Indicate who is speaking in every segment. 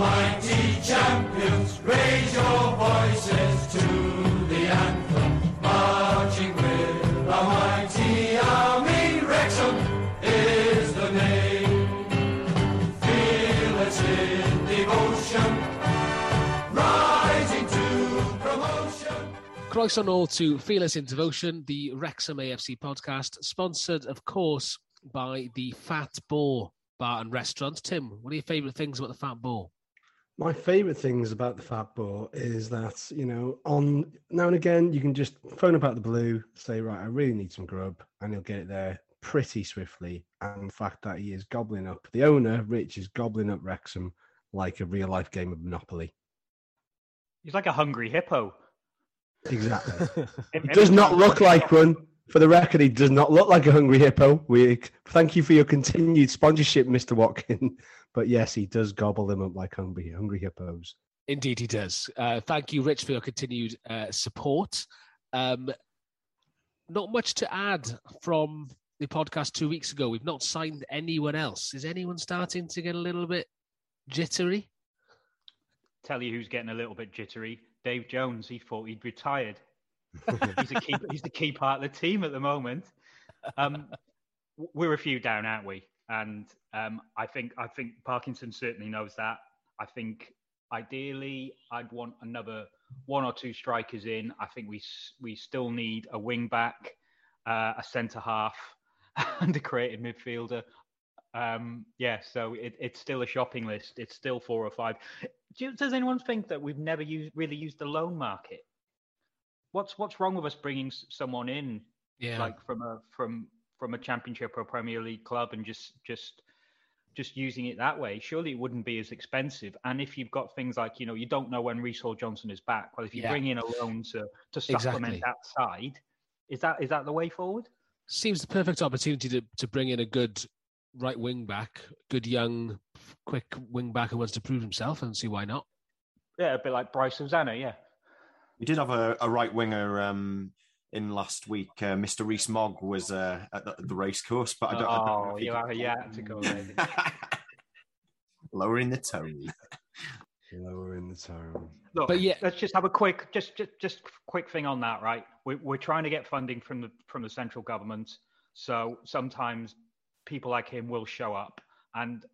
Speaker 1: mighty champions, raise your voices to the anthem, marching with the mighty army. Wrexham is the name, fearless in devotion, rising to promotion.
Speaker 2: Croix on all to Fearless in Devotion, the Wrexham AFC podcast, sponsored, of course, by the Fat Boar Bar and Restaurant. Tim, what are your favourite things about the Fat Boar?
Speaker 3: My favourite things about the Fat Boar is that, you know, on now and again, you can just phone up out the blue, say, right, I really need some grub, and he'll get it there pretty swiftly. And the fact that he is gobbling up, the owner, Rich, is gobbling up Wrexham like a real life game of Monopoly.
Speaker 4: He's like a hungry hippo.
Speaker 3: Exactly. He does not look like one. For the record, he does not look like a hungry hippo. We thank you for your continued sponsorship, Mr. Watkin. But yes, he does gobble them up like hungry hungry hippos.
Speaker 2: Indeed, he does. Uh, thank you, Rich, for your continued uh, support. Um, not much to add from the podcast two weeks ago. We've not signed anyone else. Is anyone starting to get a little bit jittery?
Speaker 4: Tell you who's getting a little bit jittery. Dave Jones. He thought he'd retired. he's a key. He's the key part of the team at the moment. Um, we're a few down, aren't we? And um, I think I think Parkinson certainly knows that. I think ideally I'd want another one or two strikers in. I think we we still need a wing back, uh, a centre half, and a creative midfielder. Um, yeah, so it, it's still a shopping list. It's still four or five. Do does anyone think that we've never used, really used the loan market? What's what's wrong with us bringing someone in
Speaker 2: Yeah.
Speaker 4: like from a from from a championship or Premier League club and just just just using it that way? Surely it wouldn't be as expensive. And if you've got things like you know you don't know when Hall Johnson is back, well if you
Speaker 2: Yeah.
Speaker 4: bring in a loan to to supplement
Speaker 2: Exactly.
Speaker 4: that side, is that is that the way forward?
Speaker 2: Seems the perfect opportunity to, to bring in a good right wing back, good young, quick wing back who wants to prove himself and see why not.
Speaker 4: Yeah, a bit like Bryce Hosannah, yeah.
Speaker 5: We did have a, a right winger um, in last week. Uh, Mr. Rees-Mogg was uh, at the, the race course, but I don't, I don't know
Speaker 4: Oh, you
Speaker 5: could-
Speaker 4: had, you had to go.
Speaker 5: Lowering the tone.
Speaker 3: Lowering the tone.
Speaker 4: Look,
Speaker 2: But yeah-
Speaker 4: let's just have a quick, just just just quick thing on that, right? We're we're trying to get funding from the from the central government, so sometimes people like him will show up. And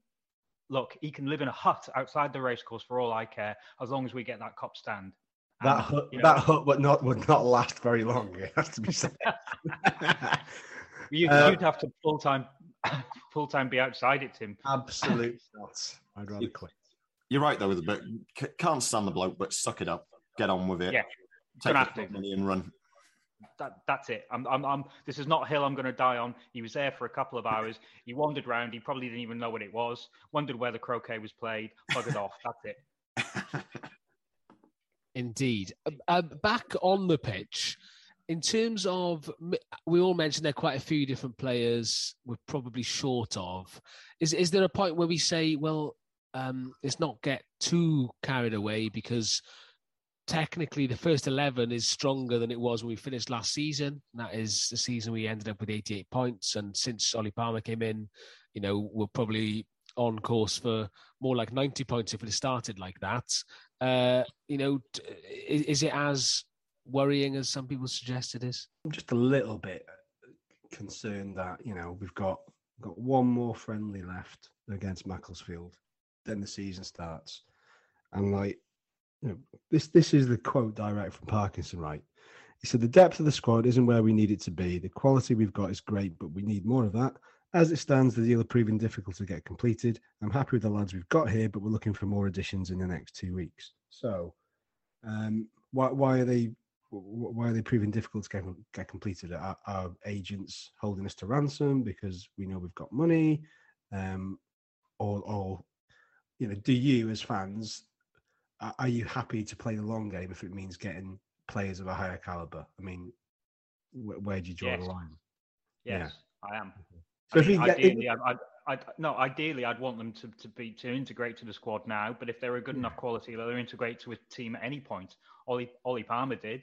Speaker 4: look, he can live in a hut outside the racecourse for all I care, as long as we get that Kop stand. And,
Speaker 3: That hut,
Speaker 4: you know,
Speaker 3: that hut would not would not last very long. It has to be said.
Speaker 4: you,
Speaker 3: uh,
Speaker 4: you'd have to full time full time be outside it, Tim.
Speaker 3: Absolutely not. I'd rather quit.
Speaker 5: You're right though, but c- can't stand the bloke, but suck it up, get on with it,
Speaker 4: Yeah,
Speaker 5: take
Speaker 4: gonna
Speaker 5: the money and run.
Speaker 4: that, that's it. I'm, I'm, I'm, this is not a hill I'm going to die on. He was there for a couple of hours. He wandered around. He probably didn't even know what it was. Wondered where the croquet was played. Buggered off. That's it.
Speaker 2: Indeed. Um, back on the pitch, in terms of, we all mentioned there are quite a few different players we're probably short of. Is is there a point where we say, well, um, let's not get too carried away because technically the first 11 is stronger than it was when we finished last season. That is the season we ended up with 88 points. And since Ollie Palmer came in, you know, we're probably on course for more like 90 points if it started like that. Uh, you know, is, is it as worrying as some people suggest it is?
Speaker 3: I'm just a little bit concerned that you know we've got got one more friendly left against Macclesfield, then the season starts, and like you know this this is the quote direct from Parkinson, right? He said the depth of the squad isn't where we need it to be. The quality we've got is great, but we need more of that. As it stands, the deal is proving difficult to get completed. I'm happy with the lads we've got here, but we're looking for more additions in the next two weeks. So, um, why why are they why are they proving difficult to get, get completed? Are, are agents holding us to ransom because we know we've got money, um, or or you know, do you as fans are, you happy to play the long game if it means getting players of a higher caliber? I mean, wh- where do you draw
Speaker 4: Yes.
Speaker 3: the line?
Speaker 4: Yes, I am.
Speaker 3: So
Speaker 4: I mean, ideally, I'd, I'd, I'd, no, ideally, I'd want them to, to be to integrate to the squad now. But if they're a good enough quality, they'll integrate to a team at any point. Ollie, Ollie Palmer did.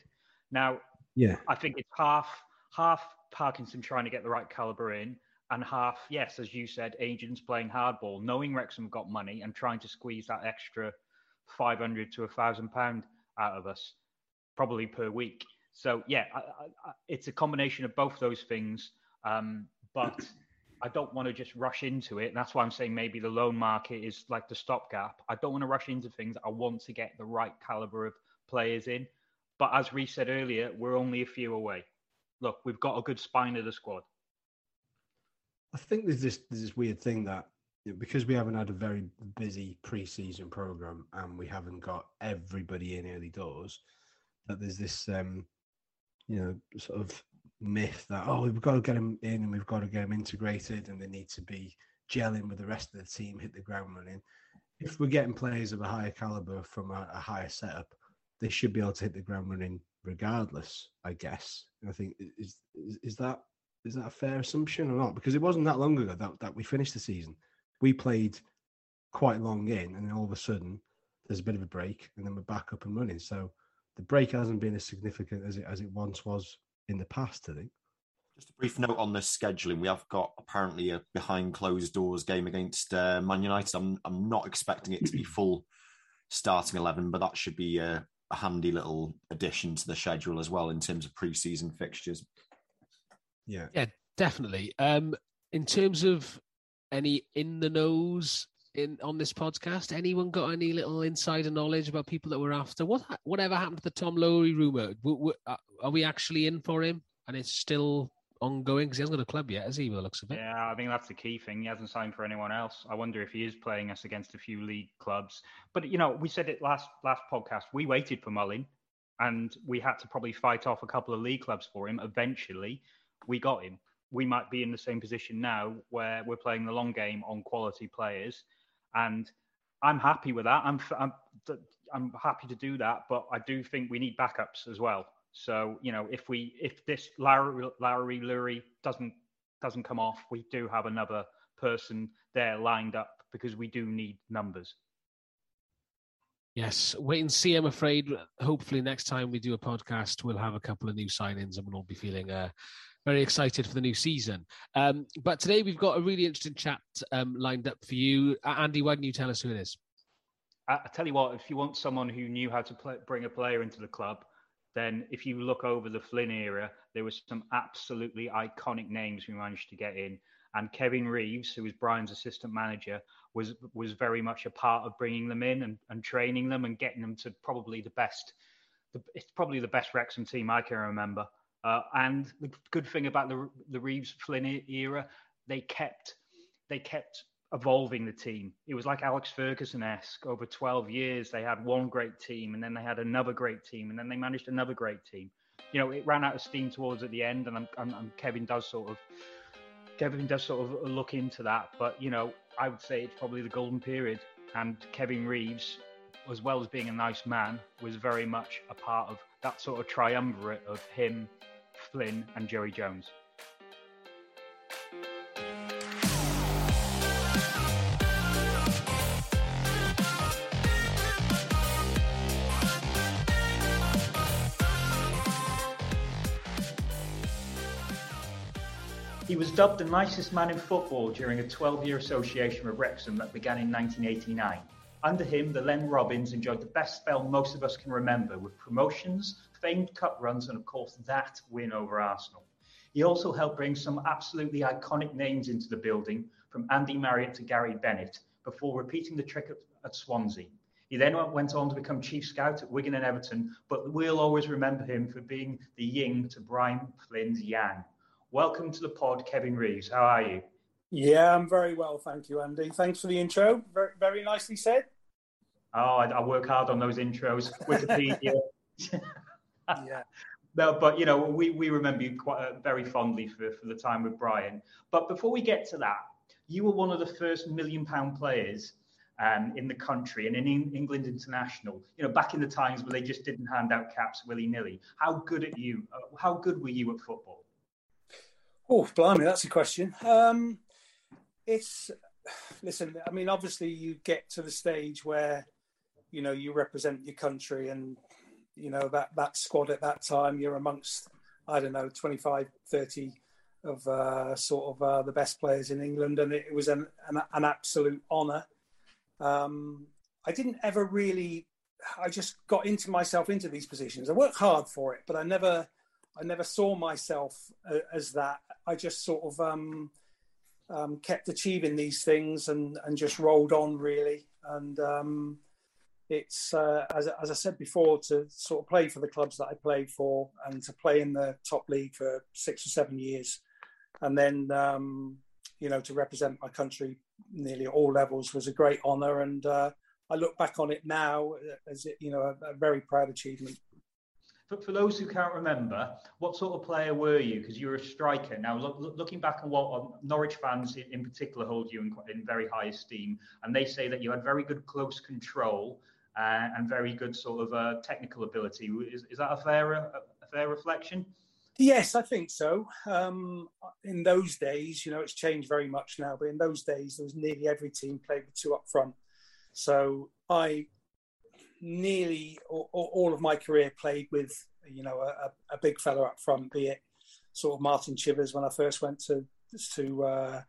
Speaker 4: Now,
Speaker 3: yeah,
Speaker 4: I think it's half half Parkinson trying to get the right caliber in, and half, yes, as you said, agents playing hardball, knowing Wrexham got money and trying to squeeze that extra 500 to a thousand pound out of us, probably per week. So yeah, I, I, it's a combination of both those things. Um, but I don't want to just rush into it. And that's why I'm saying maybe the loan market is like the stopgap. I don't want to rush into things. I want to get the right caliber of players in. But as Reece said earlier, we're only a few away. Look, we've got a good spine of the squad.
Speaker 3: I think there's this there's this weird thing that you know, because we haven't had a very busy pre-season program and we haven't got everybody in early doors, that there's this um, you know sort of myth that oh we've got to get them in and we've got to get them integrated and they need to be gelling with the rest of the team, hit the ground running. If we're getting players of a higher caliber from a, a higher setup, they should be able to hit the ground running regardless. I guess. And I think is, is is that is that a fair assumption or not? Because it wasn't that long ago that, that we finished the season. We played quite long in, and then all of a sudden there's a bit of a break, and then we're back up and running. So the break hasn't been as significant as it as it once was in the past. I think.
Speaker 5: Just a brief note on the scheduling. We have got apparently a behind closed doors game against uh, Man United. I'm I'm not expecting it to be full starting eleven, but that should be a, a handy little addition to the schedule as well in terms of pre-season fixtures.
Speaker 3: Yeah.
Speaker 2: Yeah, definitely. Um, in terms of any in the nose in on this podcast, anyone got any little insider knowledge about people that we're after? What whatever happened to the Tom Lowry rumor? Uh, are we actually in for him? And it's still ongoing because he hasn't got a club yet, has he? The looks of it.
Speaker 4: Yeah, I think that's the key thing. He hasn't signed for anyone else. I wonder if he is playing us against a few league clubs. But you know, we said it last last podcast. We waited for Mullin, and we had to probably fight off a couple of league clubs for him. Eventually, we got him. We might be in the same position now where we're playing the long game on quality players, and I'm happy with that. I'm I'm I'm happy to do that, but I do think we need backups as well. So you know, if we if this Larry Larry Lurie doesn't doesn't come off, we do have another person there lined up because we do need numbers.
Speaker 2: Yes, wait and see. I'm afraid. Hopefully, next time we do a podcast, we'll have a couple of new signings and we'll all be feeling uh, very excited for the new season. Um, but today we've got a really interesting chat um, lined up for you. Andy, why don't you tell us who it is?
Speaker 4: I, I tell you what, if you want someone who knew how to play, bring a player into the club, then if you look over the Flynn era, there was some absolutely iconic names we managed to get in. And Kevin Reeves, who was Brian's assistant manager, was was very much a part of bringing them in and, and training them and getting them to probably the best. The, it's probably the best Wrexham team I can remember. Uh, and the good thing about the the Reeves Flynn era, they kept they kept evolving the team. It was like Alex Ferguson esque. Over 12 years, they had one great team, and then they had another great team, and then they managed another great team. You know, it ran out of steam towards at the end, and I'm, I'm, I'm Kevin does sort of Kevin does sort of look into that. But you know, I would say it's probably the golden period, and Kevin Reeves, as well as being a nice man, was very much a part of that sort of triumvirate of him, Flynn, and Joey Jones. He was dubbed the nicest man in football during a 12 year association with Wrexham that began in 1989. Under him, the Len Robins enjoyed the best spell most of us can remember, with promotions, famed cup runs, and of course that win over Arsenal. He also helped bring some absolutely iconic names into the building, from Andy Marriott to Gary Bennett, before repeating the trick at, at Swansea. He then went on to become chief scout at Wigan and Everton, but we'll always remember him for being the ying to Brian Flynn's yang. Welcome to the pod, Kevin Reeves. How are you?
Speaker 6: Yeah, I'm very well, thank you, Andy. Thanks for the intro. Very, very nicely said.
Speaker 4: Oh, I, I work hard on those intros. Wikipedia.
Speaker 6: Yeah.
Speaker 4: No, but you know, we, we remember you quite uh, very fondly for, for the time with Brian. But before we get to that, you were one of the first million pound players um, in the country and in England international. You know, back in the times where they just didn't hand out caps willy nilly. How good at you? Uh, how good were you at football?
Speaker 6: Oh, blimey, that's a question. Um, it's listen. I mean, obviously, you get to the stage where you know you represent your country, and you know that that squad at that time. You're amongst I don't know 25, 30 of uh, sort of uh, the best players in England, and it, was an, an, an absolute honour. Um, I didn't ever really. I just got into myself into these positions. I worked hard for it, but I never, I never saw myself uh, as that. I just sort of um, um, kept achieving these things and and just rolled on really. And um, it's uh, as, as I said before to sort of play for the clubs that I played for and to play in the top league for six or seven years, and then um, you know to represent my country nearly at all levels was a great honour. And uh, I look back on it now as you know a, a very proud achievement.
Speaker 4: For, for those who can't remember, what sort of player were you? Because you were a striker. Now, look, look, looking back on what Norwich fans in, in particular hold you in, in very high esteem, and they say that you had very good close control and very good sort of uh, technical ability. Is, is that a fair a, a fair reflection?
Speaker 6: Yes, I think so. Um, in those days, you know, it's changed very much now, but in those days, there was nearly every team played with two up front. So I nearly all, all of my career played with, you know, a, a, big fella up front, be it sort of Martin Chivers when I first went to to uh,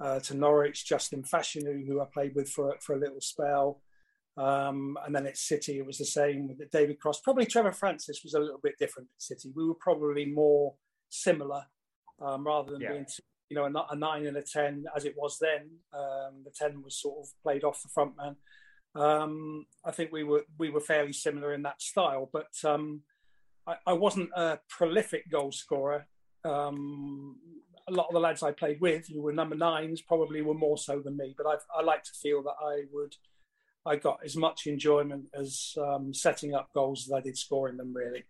Speaker 6: uh, to Norwich, Justin Fashanu, who I played with for for a little spell, um, and then at City, it was the same with David Cross. Probably Trevor Francis was a little bit different at City. We were probably more similar um, rather than yeah. being, you know, a, a, nine and a 10 as it was then. Um, the 10 was sort of played off the front man. Um, I think we were we were fairly similar in that style, but um, I, I, wasn't a prolific goal scorer. Um, a lot of the lads I played with, who were number nines, probably were more so than me. But I've, I like to feel that I would – I got as much enjoyment as um, setting up goals as I did scoring them. Really.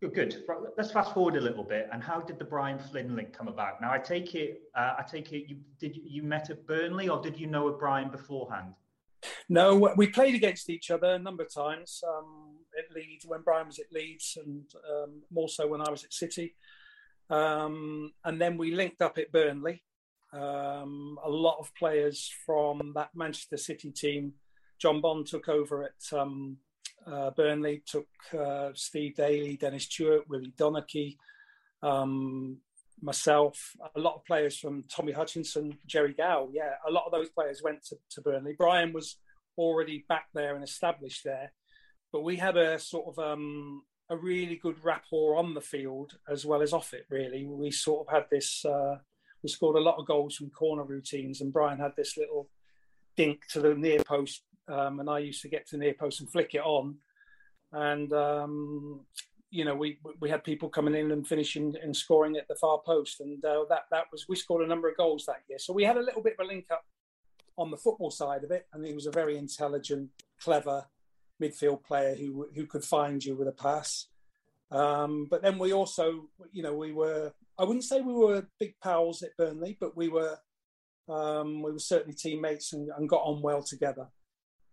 Speaker 4: Good. good. Let's fast forward a little bit. And how did the Brian Flynn link come about? Now, I take it, uh, I take it, you did you met at Burnley, or did you know of Brian beforehand?
Speaker 6: No, we played against each other a number of times um, at Leeds when Brian was at Leeds, and um, more so when I was at City. Um, and then we linked up at Burnley, um, a lot of players from that Manchester City team. John Bond took over at um, uh, Burnley, took uh, Steve Daley, Dennis Tueart, Willie Donachie, um, myself, a lot of players from Tommy Hutchinson, Gerry Gow. Yeah, a lot of those players went to, to Burnley. Brian was already back there and established there, but we had a sort of um, a really good rapport on the field as well as off it. Really, we sort of had this. Uh, we scored a lot of goals from corner routines, and Brian had this little dink to the near post, um, and I used to get to the near post and flick it on, and um, you know we we had people coming in and finishing and scoring at the far post, and uh, that that was we scored a number of goals that year. So we had a little bit of a link up on the football side of it, and he was a very intelligent, clever midfield player who who could find you with a pass. Um, but then we also, you know, we were I wouldn't say we were big pals at Burnley, but we were um, we were certainly teammates and, and got on well together.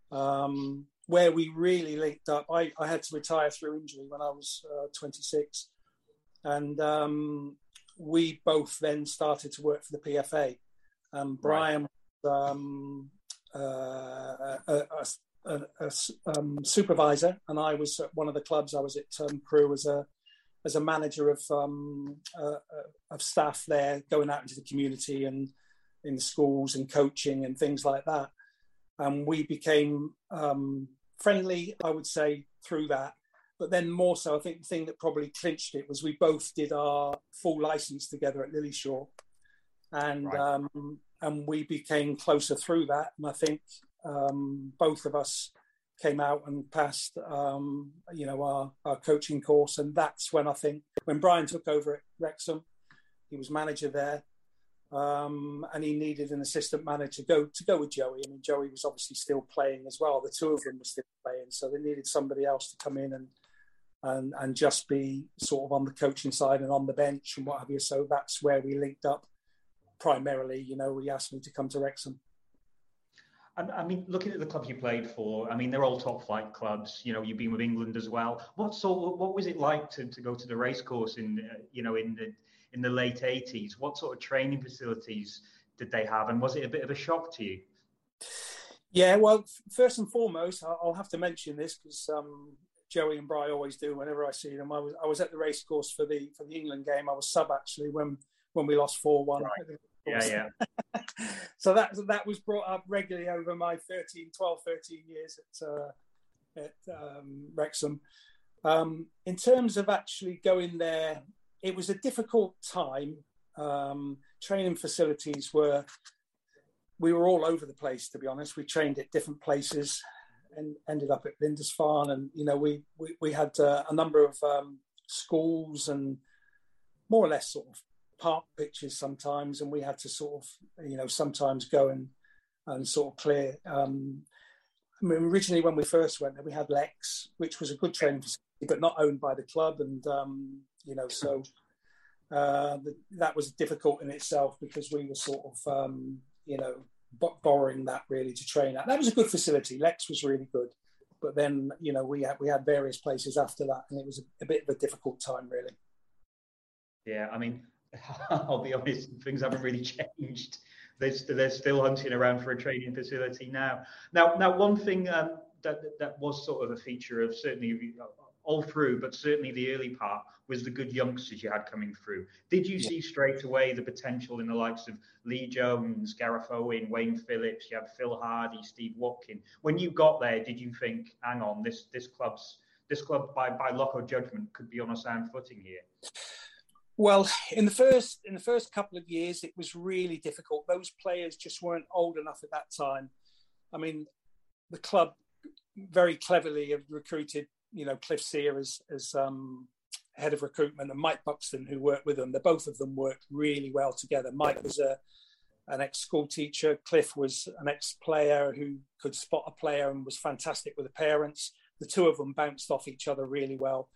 Speaker 6: Um, where we really linked up, I, I, had to retire through injury when I was uh, 26, and um, we both then started to work for the PFA. Um, Brian was um, uh, a, a, a, um, supervisor, and I was at one of the clubs. I was at Crewe as a as a manager of um, uh, of staff there, going out into the community and in the schools and coaching and things like that. And we became um, friendly, I would say, through that. But then more so, I think the thing that probably clinched it was we both did our full license together at Lilleshall, and right. um, and we became closer through that. And I think um, both of us came out and passed, um, you know, our, our coaching course. And that's when I think when Brian took over at Wrexham, he was manager there, um, and he needed an assistant manager to go to go with Joey. I mean, Joey was obviously still playing as well. The two of them were still playing, so they needed somebody else to come in and and and just be sort of on the coaching side and on the bench and what have you. So that's where we linked up primarily. You know, he asked me to come to Wrexham.
Speaker 4: I mean, looking at the clubs you played for, I mean, they're all top flight clubs. You know, you've been with England as well. What sort? What was it like to, to go to the racecourse in, uh, you know, in the in the late '80s? What sort of training facilities did they have, and was it a bit of a shock to you?
Speaker 6: Yeah, well, first and foremost, I'll have to mention this because um, Joey and Bry always do whenever I see them. I was I was at the racecourse for the for the England game. I was sub actually when when we lost four one.
Speaker 4: Right. Yeah,
Speaker 6: yeah. so that that was brought up regularly over my 13, 12, 13 years at uh, at um, Wrexham. Um, in terms of actually going there, it was a difficult time. Um, training facilities were we were all over the place. To be honest, we trained at different places and ended up at Lindisfarne, and you know we we, we had uh, a number of um, schools and more or less sort of park pitches sometimes, and we had to sort of you know sometimes go and and sort of clear. Um, I mean, originally when we first went there, we had Lex, which was a good training facility, but not owned by the club, and um, you know so. Uh, the, that was difficult in itself because we were sort of, um, you know, borrowing that really to train at. That was a good facility. Lex was really good, but then you know we had we had various places after that, and it was a, a bit of a difficult time really.
Speaker 4: Yeah, I mean, I'll be honest, things haven't really changed. They're, they're still hunting around for a training facility now. Now, now, one thing um, that that was sort of a feature of certainly all through, but certainly the early part was the good youngsters you had coming through. Did you yeah. see straight away the potential in the likes of Lee Jones, Gareth Owen, Wayne Phillips? You had Phil Hardy, Steve Watkin. When you got there, did you think, "Hang on, this this club's this club by by luck or judgment could be on a sound footing here"?
Speaker 6: Well, in the first in the first couple of years, it was really difficult. Those players just weren't old enough at that time. I mean, the club very cleverly have recruited you know Cliff Sear as as um, head of recruitment and Mike Buxton who worked with them. The both of them worked really well together. Mike was a an ex school teacher. Cliff was an ex player who could spot a player and was fantastic with the parents. The two of them bounced off each other really well.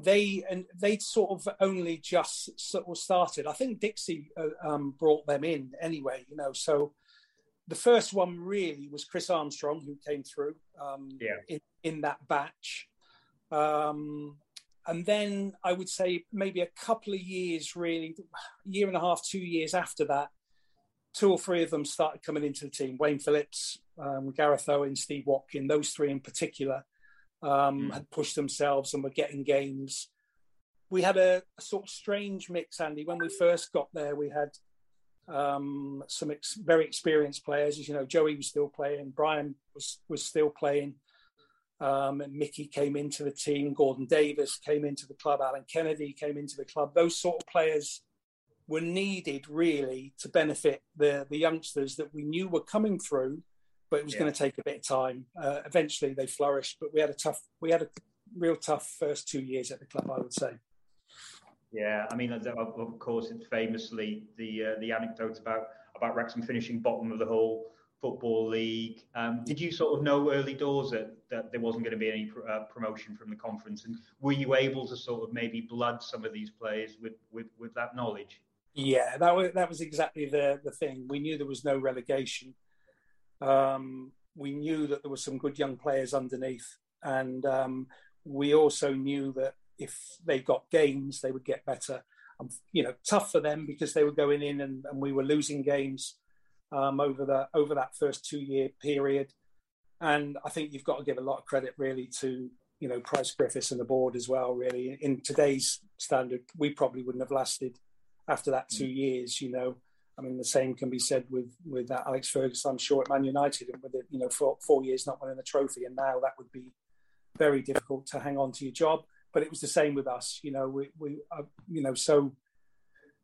Speaker 6: They and they sort of only just sort of started. I think Dixie uh, um, brought them in anyway. You know, so the first one really was Chris Armstrong who came through um, yeah. in, in that batch. Um, and then I would say maybe a couple of years, really, year and a half, two years after that, two or three of them started coming into the team. Wayne Phillips, um, Gareth Owen, Steve Watkin, those three in particular um, mm. had pushed themselves and were getting games. We had a, a, sort of strange mix, Andy. When we first got there, we had um, some ex- very experienced players. As you know, Joey was still playing, Brian was was still playing. Um, and Mickey came into the team, Gordon Davies came into the club, Alan Kennedy came into the club. Those sort of players were needed really to benefit the, the youngsters that we knew were coming through, but it was yeah. going to take a bit of time. Uh, eventually they flourished, but we had a tough, we had a real tough first two years at the club, I would say.
Speaker 4: Yeah, I mean, of course, it's famously the uh, the anecdote about about Wrexham finishing bottom of the whole Football League. Um, did you sort of know early doors that, that there wasn't going to be any pr- uh, promotion from the conference? And were you able to sort of maybe blood some of these players with, with, with that knowledge?
Speaker 6: Yeah, that was, that was exactly the, the thing. We knew there was no relegation. Um, we knew that there were some good young players underneath. And um, we also knew that if they got games, they would get better. Um, you know, tough for them because they were going in and, and we were losing games um, over the over that first two year period. And I think you've got to give a lot of credit really to you know Pryce Griffiths and the board as well. Really, in today's standard, we probably wouldn't have lasted after that two mm. years. You know, I mean, the same can be said with with that Alex Ferguson. I'm sure at Man United, and with it, you know, for four years not winning a trophy, and now that would be very difficult to hang on to your job. But it was the same with us. You know, we we uh, you know so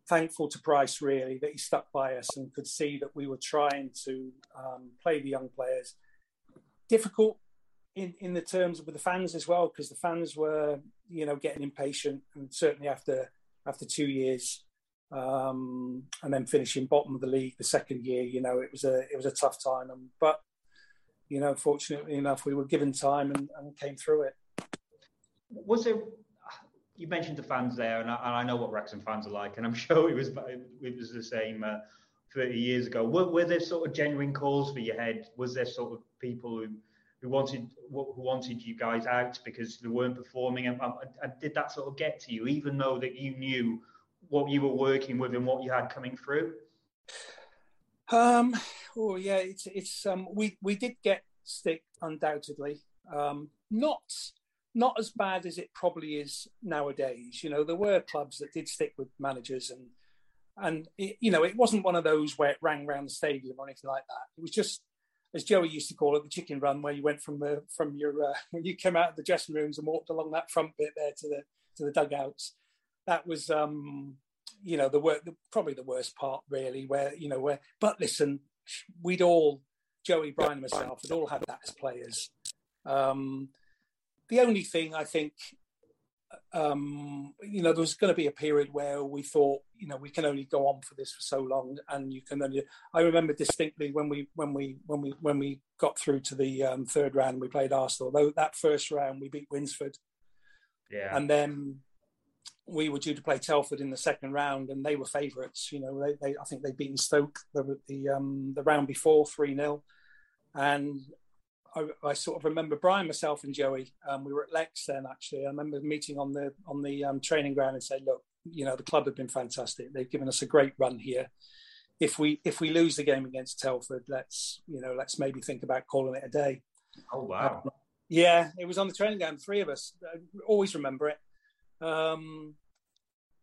Speaker 6: thankful to Pryce really that he stuck by us and could see that we were trying to um, play the young players. Difficult in, in the terms with the fans as well because the fans were you know getting impatient and certainly after after two years um, and then finishing bottom of the league the second year you know it was a it was a tough time and but you know fortunately enough we were given time and, and came through it
Speaker 4: was there you mentioned the fans there, and I, and I, know what Wrexham fans are like, and I'm sure it was it was the same uh, 30 years ago. Were, were, there sort of genuine calls for your head? Was there sort of people who who wanted who wanted you guys out because they weren't performing, and, and did that sort of get to you, even though that you knew what you were working with and what you had coming through?
Speaker 6: Um. Oh yeah, it's it's um. We we did get stick undoubtedly. Um. Not not as bad as it probably is nowadays. You know, there were clubs that did stick with managers, and and it, you know, it wasn't one of those where it rang around the stadium or anything like that. It was just, as Joey used to call it, the chicken run, where you went from the from your uh, when you came out of the dressing rooms and walked along that front bit there to the to the dugouts. That was, um, you know, the, wor- the probably the worst part, really. Where you know, where but listen, we'd all Joey, Brian, and myself had all had that as players. Um, the only thing I think, um, you know, there was going to be a period where we thought, you know, we can only go on for this for so long, and you can only. I remember distinctly when we when we when we when we got through to the um, third round, we played Arsenal. Though that first round we beat Winsford,
Speaker 4: Yeah.
Speaker 6: and then we were due to play Telford in the second round, and they were favourites. You know, they, they I think they'd beaten Stoke the the, um, the round before three 0 and I, I sort of remember Brian, myself, and Joey. Um, we were at Lex then. Actually, I remember meeting on the on the um, training ground and said, "Look, you know, the club have been fantastic. They've given us a great run here. If we if we lose the game against Telford, let's you know, let's maybe think about calling it a day."
Speaker 4: oh wow.
Speaker 6: Yeah, it was on the training ground. Three of us I always remember it. Um,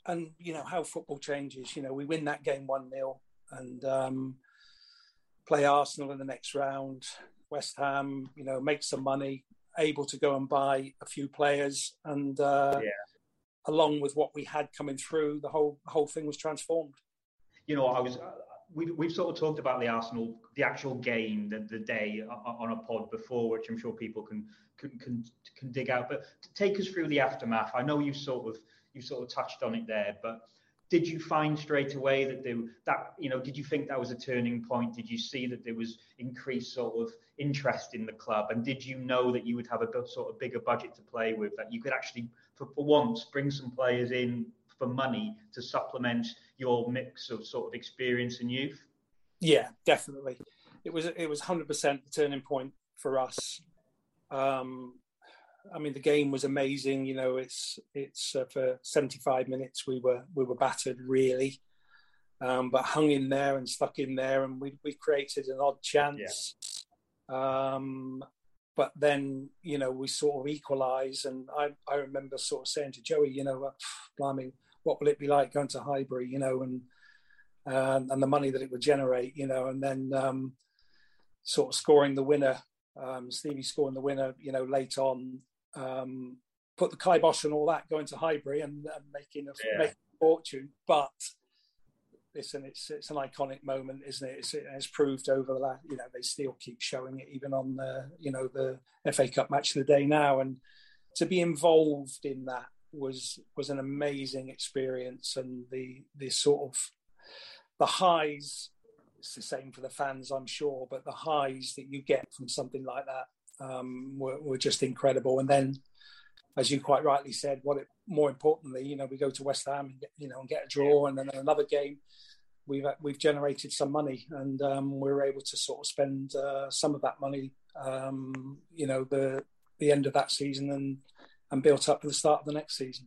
Speaker 6: and you know how football changes. You know, we win that game one 0 and um, play Arsenal in the next round. West Ham, you know, make some money, able to go and buy a few players, and uh,
Speaker 4: Yeah.
Speaker 6: along with what we had coming through, the whole the whole thing was transformed.
Speaker 4: you know, I was. We, we've sort of talked about the Arsenal, the actual game, the, the day on a pod before, which I'm sure people can can can, can dig out. But take us through the aftermath, I know you sort of you sort of touched on it there, but did you find straight away that there that you know did you think that was a turning point? Did you see that there was increased sort of interest in the club, and did you know that you would have a sort of bigger budget to play with, that you could actually for, for once bring some players in for money to supplement your mix of sort of experience and youth?
Speaker 6: Yeah, definitely. It was it was hundred percent the turning point for us. Um, I mean, the game was amazing. You know, it's it's uh, for seventy five minutes we were we were battered really, um, but hung in there and stuck in there, and we we created an odd chance. Um, but then you know we sort of equalise, and I I remember sort of saying to Joey, you know, blimey, what will it be like going to Highbury, you know, and um, and the money that it would generate, you know, and then um, sort of scoring the winner, um, Stevie scoring the winner, you know, late on, um, put the kibosh and all that going to Highbury and, and making a
Speaker 4: Yeah.
Speaker 6: making a fortune. But listen, it's it's an iconic moment, isn't it? It's, it's proved over the last, you know, they still keep showing it even on the, you know, the FA Cup match of the day now, and to be involved in that was was an amazing experience, and the the sort of the highs it's the same for the fans i'm sure but the highs that you get from something like that um, were, were just incredible. And then as you quite rightly said what it more importantly you know we go to west ham and get, you know and get a draw and then another game. We've we've generated some money and um, we were able to sort of spend uh, some of that money um, you know the the end of that season and and built up for the start of the next season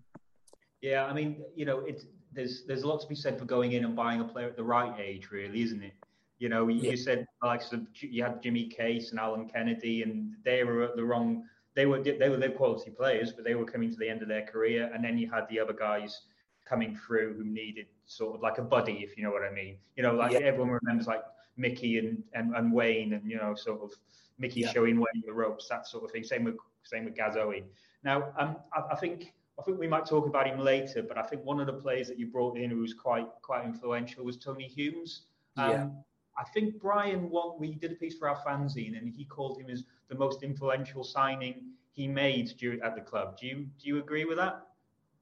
Speaker 4: Yeah, I mean, you know, it, there's there's a lot to be said for going in and buying a player at the right age, really, isn't it? You know, you,
Speaker 6: Yeah.
Speaker 4: you said like so you had Jimmy Case and Alan Kennedy, and they were at the wrong. They were they were their quality players, but they were coming to the end of their career, and then you had the other guys coming through who needed sort of like a buddy, if you know what I mean. You know, like
Speaker 6: Yeah.
Speaker 4: everyone remembers like Mickey and, and and Wayne, and you know, sort of Mickey
Speaker 6: Yeah.
Speaker 4: showing Wayne the ropes, that sort of thing. Same with same with Gaz Owen. Now, um, I, I think I think we might talk about him later, but I think one of the players that you brought in who was quite quite influential was Tony Humes. Um,
Speaker 6: Yeah.
Speaker 4: I think Brian, one, we did a piece for our fanzine, and he called him as the most influential signing he made during, at the club. Do you do you agree with that?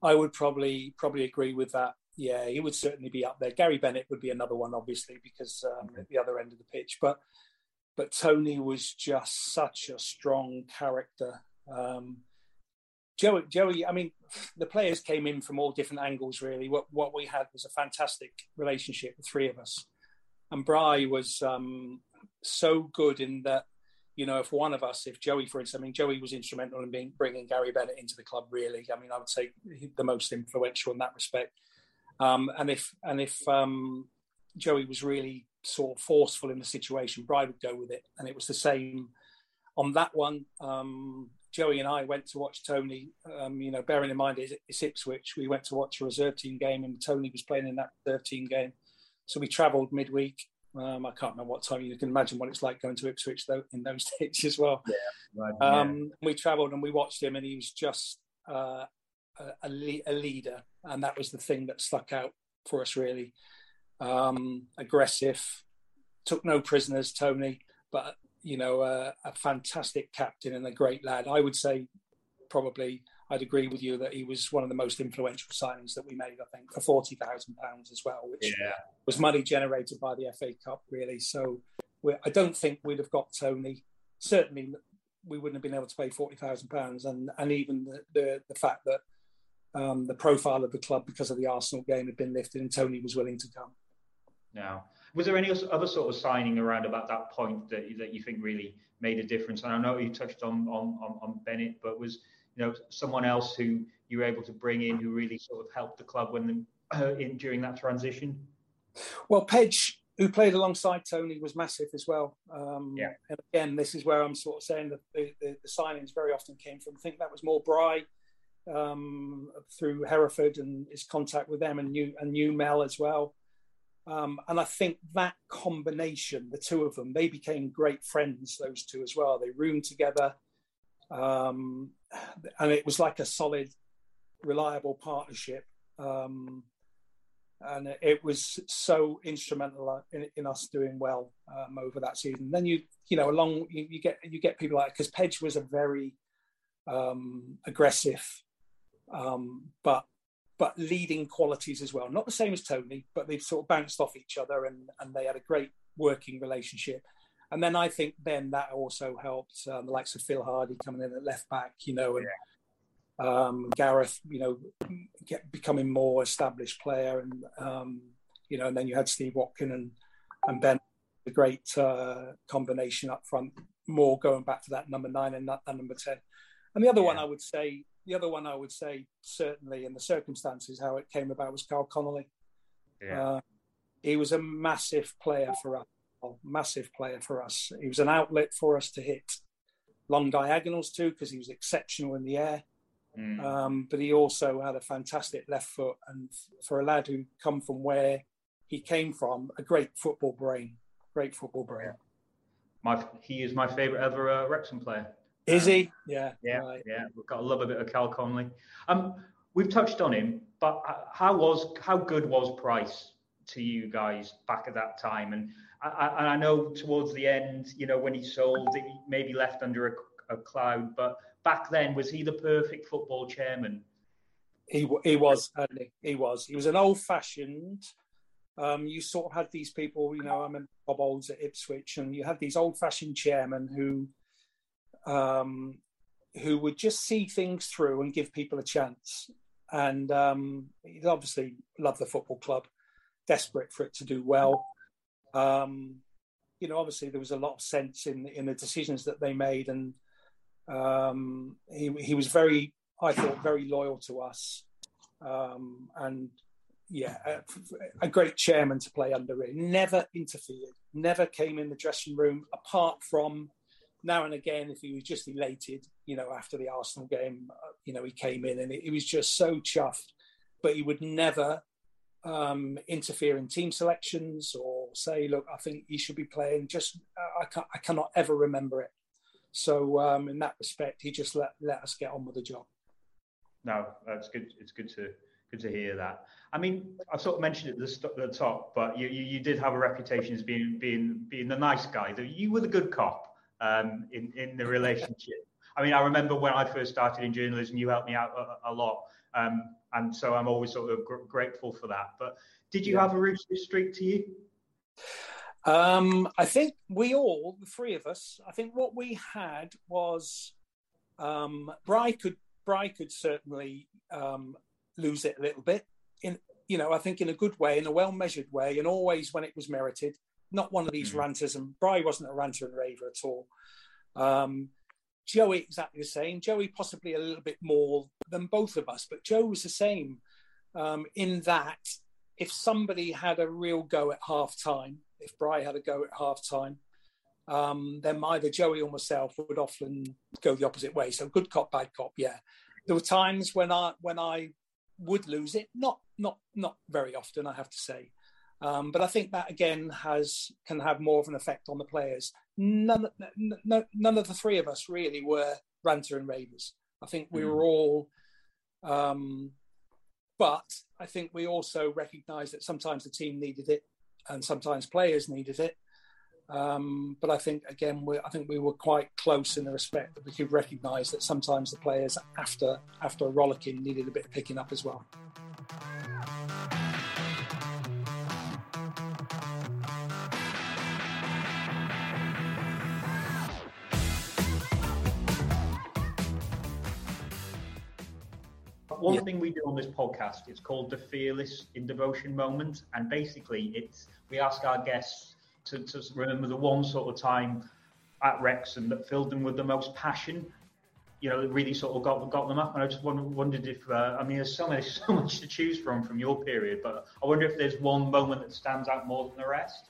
Speaker 6: I would probably probably agree with that. Yeah, he would certainly be up there. Gary Bennett would be another one, obviously, because um, at the other end of the pitch. But but Tony was just such a strong character. Um, Joey, Joey, I mean, the players came in from all different angles. Really, what what we had was a fantastic relationship, the three of us, and Bry was um, so good in that. You know, if one of us, if Joey, for instance, I mean, Joey was instrumental in being, bringing Gary Bennett into the club. Really, I mean, I would say the most influential in that respect. Um, and if and if um, Joey was really sort of forceful in the situation, Bry would go with it, and it was the same on that one. Um, Joey and I went to watch Tony. Um, you know, bearing in mind it's, it's Ipswich, we went to watch a reserve team game, and Tony was playing in that reserve team game. So we travelled midweek. Um, I can't remember what time. You can imagine what it's like going to Ipswich though in those days as well.
Speaker 4: Yeah, right,
Speaker 6: um, yeah. We travelled and we watched him, and he was just uh, a, a, leader, and that was the thing that stuck out for us really. Um, aggressive, took no prisoners, Tony, but you know, uh, a fantastic captain and a great lad. I would say probably I'd agree with you that he was one of the most influential signings that we made. I think for forty thousand pounds as well, which
Speaker 4: yeah.
Speaker 6: was money generated by the FA Cup, really. So I don't think we'd have got Tony. Certainly, we wouldn't have been able to pay forty thousand pounds, and and even the, the, the fact that um, the profile of the club because of the Arsenal game had been lifted, and Tony was willing to come.
Speaker 4: Now, was there any other sort of signing around about that point that that you think really made a difference? And I know you touched on on, on, on Bennett, but was you know someone else who you were able to bring in who really sort of helped the club when uh, in during that transition?
Speaker 6: Well, Pedge, who played alongside Tony, was massive as well. Um,
Speaker 4: yeah.
Speaker 6: And again, this is where I'm sort of saying that the, the, the signings very often came from. I think that was more Bry um, through Hereford and his contact with them, and new and new Mel as well. Um, and I think that combination, the two of them, they became great friends, those two as well. They roomed together. Um, and it was like a solid, reliable partnership. Um, and it was so instrumental in, in us doing well um, over that season. Then you, you know, along you, you get you get people like because Pedge was a very um, aggressive, um, but but leading qualities as well. Not the same as Tony, but they've sort of bounced off each other and, and they had a great working relationship. And then I think then that also helped um, the likes of Phil Hardy coming in at left back, you know, and yeah. um, Gareth, you know, get, becoming more established player, and um, you know, and then you had Steve Watkin and and Ben, a great uh, combination up front, more going back to that number nine and that, that number ten. And the other yeah. one I would say the other one I would say certainly in the circumstances how it came about was Karl Connolly.
Speaker 4: Yeah. Uh,
Speaker 6: he was a massive player for us, massive player for us. He was an outlet for us to hit long diagonals too because he was exceptional in the air.
Speaker 4: Mm.
Speaker 6: Um, but he also had a fantastic left foot, and for a lad who come from where he came from, a great football brain, great football brain. Yeah.
Speaker 4: My, he is my favourite ever uh, Wrexham player.
Speaker 6: Is he?
Speaker 4: Yeah. Yeah. Right. Yeah. We've got to love a bit of Cal Connolly. Um, we've touched on him, but how was how good was Pryce to you guys back at that time? And I, and I know towards the end, you know, when he sold, he maybe left under a, a cloud. But back then, was he the perfect football chairman?
Speaker 6: He he was. He was. He was an old fashioned. Um, you sort of had these people, you know, I mean, Cobbolds at Ipswich, and you had these old fashioned chairmen who um, who would just see things through and give people a chance. And um, he obviously loved the football club, desperate for it to do well. Um, you know, obviously there was a lot of sense in in the decisions that they made, and um, he he was very, I thought, very loyal to us, um, and yeah, a, a, great chairman to play under. It never interfered, never came in the dressing room apart from now and again, if he was just elated, you know, after the Arsenal game, uh, you know, he came in and he was just so chuffed, but he would never um, interfere in team selections or say, look, I think he should be playing. Just, uh, I, can't, I cannot ever remember it. So um, in that respect, he just let, let us get on with the job.
Speaker 4: No, that's good. It's good to good to hear that. I mean, I sort of mentioned it at the, top, but you, you, you did have a reputation as being being being the nice guy. You were the good cop um, in in the relationship. I mean, I remember when I first started in journalism, you helped me out a, a lot, um, and so I'm always sort of gr- grateful for that. But did you yeah. have a rooster streak to you?
Speaker 6: Um, I think we all, the three of us, I think what we had was um, Bry could Bry could certainly um, lose it a little bit. In you know, I think in a good way, in a well measured way, and always when it was merited not one of these mm. ranters, and Bry wasn't a ranter and raver at all. Um, Joey exactly the same. Joey possibly a little bit more than both of us, but Joe was the same um, in that if somebody had a real go at half time, if Bry had a go at half time, um, then either Joey or myself would often go the opposite way. So good cop, bad cop. Yeah, there were times when I when I would lose it. Not not not very often, I have to say. Um, but I think that again has can have more of an effect on the players. None, no, none of the three of us really were ranter and ravers. I think we mm. were all, um, but I think we also recognised that sometimes the team needed it, and sometimes players needed it. Um, but I think again, we, I think we were quite close in the respect that we could recognise that sometimes the players after after a rollicking needed a bit of picking up as well.
Speaker 4: One yeah. thing we do on this podcast. It's called the Fearless in Devotion moment, and basically, it's we ask our guests to, to remember the one sort of time at Wrexham that filled them with the most passion. You know, really sort of got got them up. And I just wondered if uh, I mean, there's so much so much to choose from from your period, but I wonder if there's one moment that stands out more than the rest.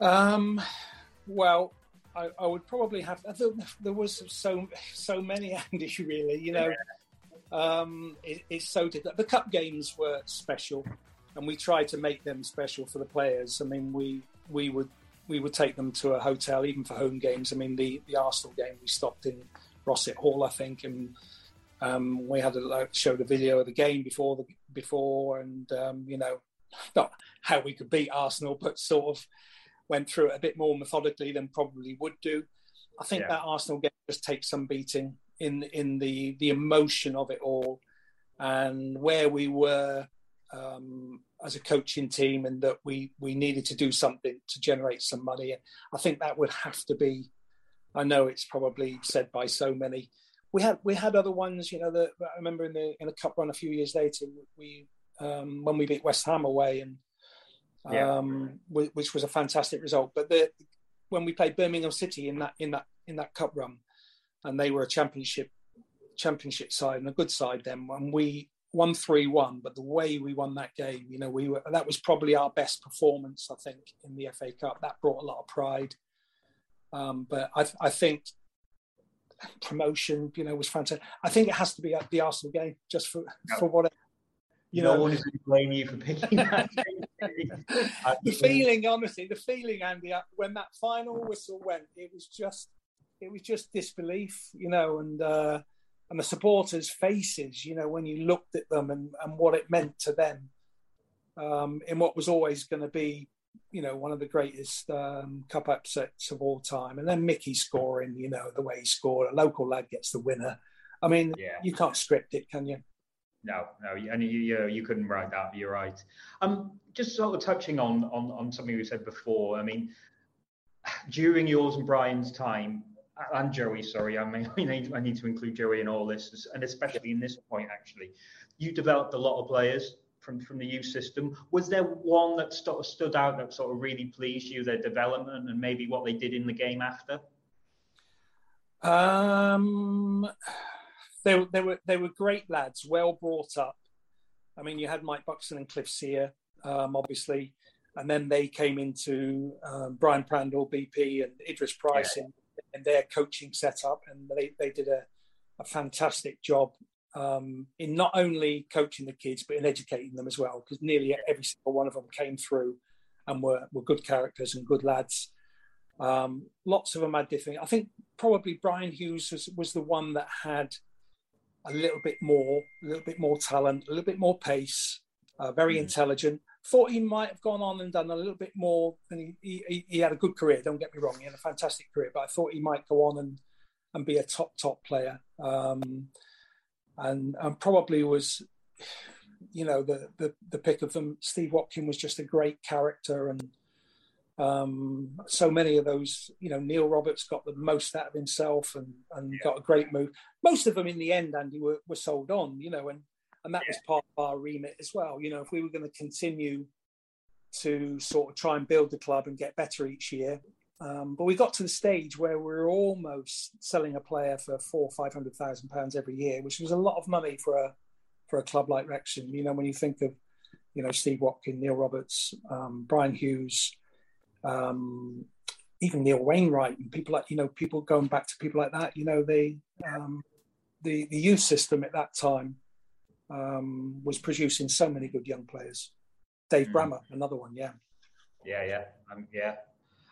Speaker 6: Um, well, I, I, would probably have. There was so so many Andy. Really, you know, um, it, it's so difficult. The cup games were special, and we tried to make them special for the players. I mean, we we would we would take them to a hotel even for home games. I mean, the the Arsenal game we stopped in Rossett Hall, I think, and um, we had a, like, show the video of the game before the before, and um, you know, not how we could beat Arsenal, but sort of went through it a bit more methodically than probably would do. I think yeah. that Arsenal game just takes some beating in in the the emotion of it all and where we were um, as a coaching team and that we we needed to do something to generate some money. I think that would have to be I know it's probably said by so many. We had we had other ones you know that I remember in the in a cup run a few years later we um, when we beat West Ham away and yeah. um, which was a fantastic result. But the when we played Birmingham City in that in that in that cup run and they were a championship championship side and a good side then. And we won three one, but the way we won that game, you know, we were that was probably our best performance, I think, in the FA Cup. That brought a lot of pride. Um, but I, I think promotion, you know, was fantastic. I think it has to be at the Arsenal game, just for no. for what.
Speaker 4: You no know, one is going to blame you for picking that.
Speaker 6: the feeling, honestly, the feeling, Andy, when that final whistle went, it was just it was just disbelief, you know, and uh, and the supporters' faces, you know, when you looked at them and, and what it meant to them um, in what was always going to be, you know, one of the greatest um, cup upsets of all time. And then Mickey scoring, you know, the way he scored, a local lad gets the winner. I mean, yeah. you can't script it, can you?
Speaker 4: No, no, and you, you, you couldn't write that. You're right. Um, just sort of touching on on on something we said before. I mean, during yours and Brian's time, and Joey, sorry, I mean, I need, I need to include Joey in all this, and especially in this point, actually. You developed a lot of players from, from the youth system. Was there one that sort of stood out that sort of really pleased you, their development, and maybe what they did in the game after?
Speaker 6: Um, they, they were they were great lads, well brought up. I mean, you had Mike Buxton and Cliff Sear, um, obviously, and then they came into um, Brian Prandall, BP, and Idris Price yeah. in in their coaching setup, and they, they did a, a fantastic job um, in not only coaching the kids but in educating them as well. Because nearly every single one of them came through and were were good characters and good lads. Um, lots of them had different. I think probably Brian Hughes was, was the one that had a little bit more, a little bit more talent, a little bit more pace, uh, very mm. intelligent thought he might have gone on and done a little bit more. And he, he, he, had a good career. Don't get me wrong; he had a fantastic career. But I thought he might go on and and be a top top player. Um, and and probably was, you know, the the the pick of them. Steve Watkin was just a great character, and um, so many of those. You know, Neil Roberts got the most out of himself and and yeah. got a great move. Most of them in the end, Andy, were, were sold on. You know, and and that yeah. was part of our remit as well. You know, if we were going to continue to sort of try and build the club and get better each year, um, but we got to the stage where we were almost selling a player for four, five hundred thousand pounds every year, which was a lot of money for a for a club like Wrexham. You know, when you think of you know Steve Watkin, Neil Roberts, um, Brian Hughes, um, even Neil Wainwright and people like you know people going back to people like that. You know, they um, the the youth system at that time um, was producing so many good young players. Dave
Speaker 4: Mm.
Speaker 6: Brammer, another one, yeah.
Speaker 4: Yeah, yeah, um, yeah.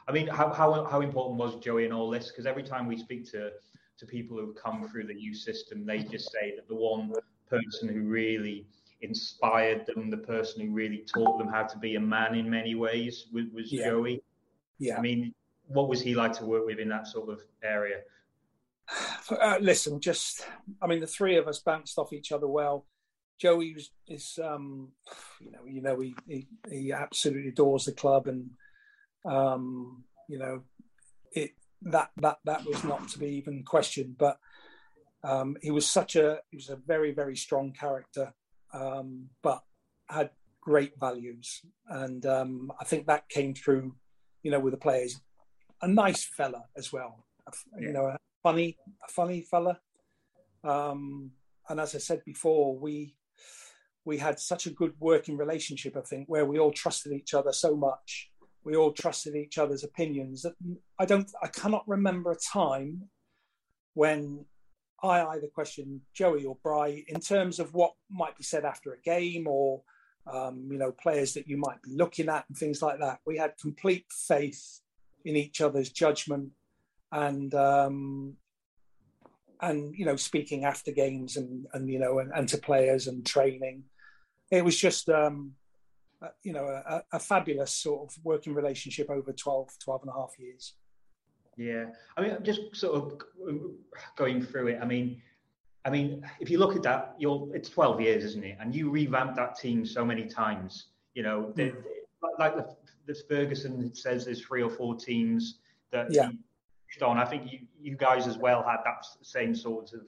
Speaker 4: I mean, how, how how important was Joey in all this? Because every time we speak to to people who've come through the youth system, they just say that the one person who really inspired them, the person who really taught them how to be a man in many ways, was, was
Speaker 6: Yeah.
Speaker 4: Joey.
Speaker 6: Yeah.
Speaker 4: I mean, what was he like to work with in that sort of area?
Speaker 6: Uh, listen, just I mean, the three of us bounced off each other well. Joey was, is, um, you know, you know, he, he he absolutely adores the club, and um, you know, it that that that was not to be even questioned. But um, he was such a he was a very very strong character, um, but had great values, and um, I think that came through, you know, with the players. A nice fella as well, you
Speaker 4: Yeah.
Speaker 6: know, a funny a funny fella. Um, and as I said before, we we had such a good working relationship. I think where we all trusted each other so much. We all trusted each other's opinions. That I don't, I cannot remember a time when I either questioned Joey or Bry in terms of what might be said after a game or um, you know players that you might be looking at and things like that. We had complete faith in each other's judgment and um, and you know speaking after games and and you know and, and to players and training it was just um uh, you know a, a fabulous sort of working relationship over 12 12 and a half years
Speaker 4: Yeah, I mean, just sort of going through it. I mean, I mean, if you look at that, you're it's 12 years, isn't it? And you revamped that team so many times. You know, the, like the, Ferguson says, there's three or four teams that
Speaker 6: Yeah.
Speaker 4: on. I think you, you guys as well had that same sort of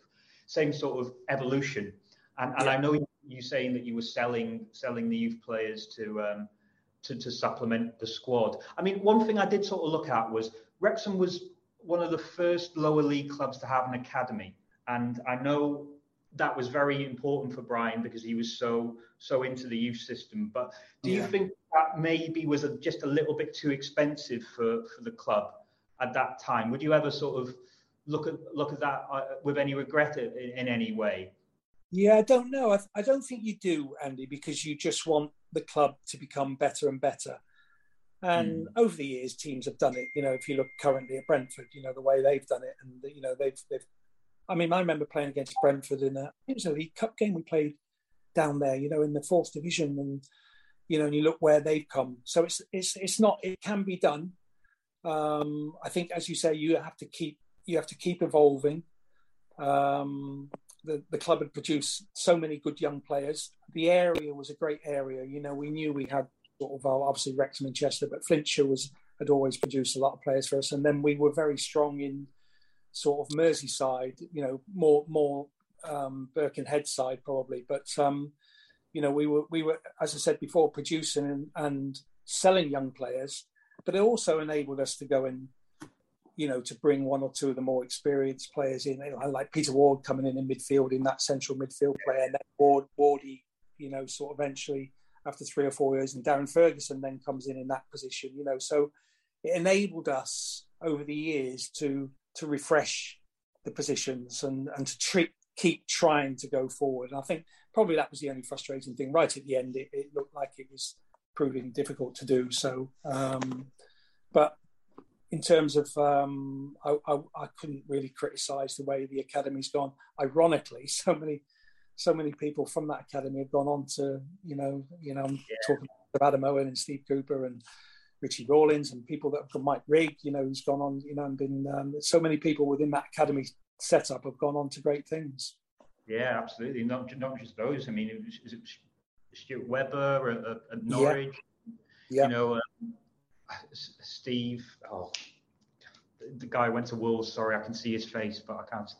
Speaker 4: same sort of evolution. And and I know you saying that you were selling selling the youth players to um, to, to supplement the squad. I mean, one thing I did sort of look at was Wrexham was one of the first lower league clubs to have an academy, and I know that was very important for Brian because he was so so into the youth system. But do you think that maybe was a, just a little bit too expensive for, for the club at that time? Would you ever sort of look at look at that uh, with any regret in, in any way?
Speaker 6: Yeah i don't know. I, I don't think you do andy because you just want the club to become better and better. And over the years teams have done it. You know if you look currently at brentford you know the way they've done it and you know they've they've i mean i remember playing against brentford in a it was a league cup game we played down there you know in the fourth division and you know and you look where they've come. So it's it's it's not it can be done. Um i think as you say you have to keep you have to keep evolving. Um the, the club had produced so many good young players. The area was a great area. You know, we knew we had sort of obviously Wrexham and Chester, but Flintshire was had always produced a lot of players for us. And then we were very strong in sort of Merseyside. You know, more more um, Birkenhead side probably, but um, you know, we were we were as I said before, producing and, and selling young players, but it also enabled us to go and you know, to bring one or two of the more experienced players in, like Peter Ward coming in in midfield in that central midfield player, and then Ward, Wardy, you know, sort of eventually after three or four years, and Darren Ferguson then comes in in that position, you know, so it enabled us over the years to to refresh the positions and and to treat, keep trying to go forward. And I think probably that was the only frustrating thing. Right at the end, it, it looked like it was proving difficult to do. So, um, but in terms of um, I, I, I, couldn't really criticise the way the academy's gone. Ironically, so many so many people from that academy have gone on to you know you know I'm
Speaker 4: Yeah.
Speaker 6: talking about Adam Owen and Steve Cooper and Richie Rawlins and people that have gone Mike Rigg you know who's gone on you know and been um, so many people within that academy setup have gone on to great things.
Speaker 4: Yeah, absolutely. Not not just those. I mean, it was, is it Stuart Webber at, at- Norwich?
Speaker 6: Yeah.
Speaker 4: You know, S- Steve. Oh, the- guy went to Wolves. Sorry, I can see his face, but I can't.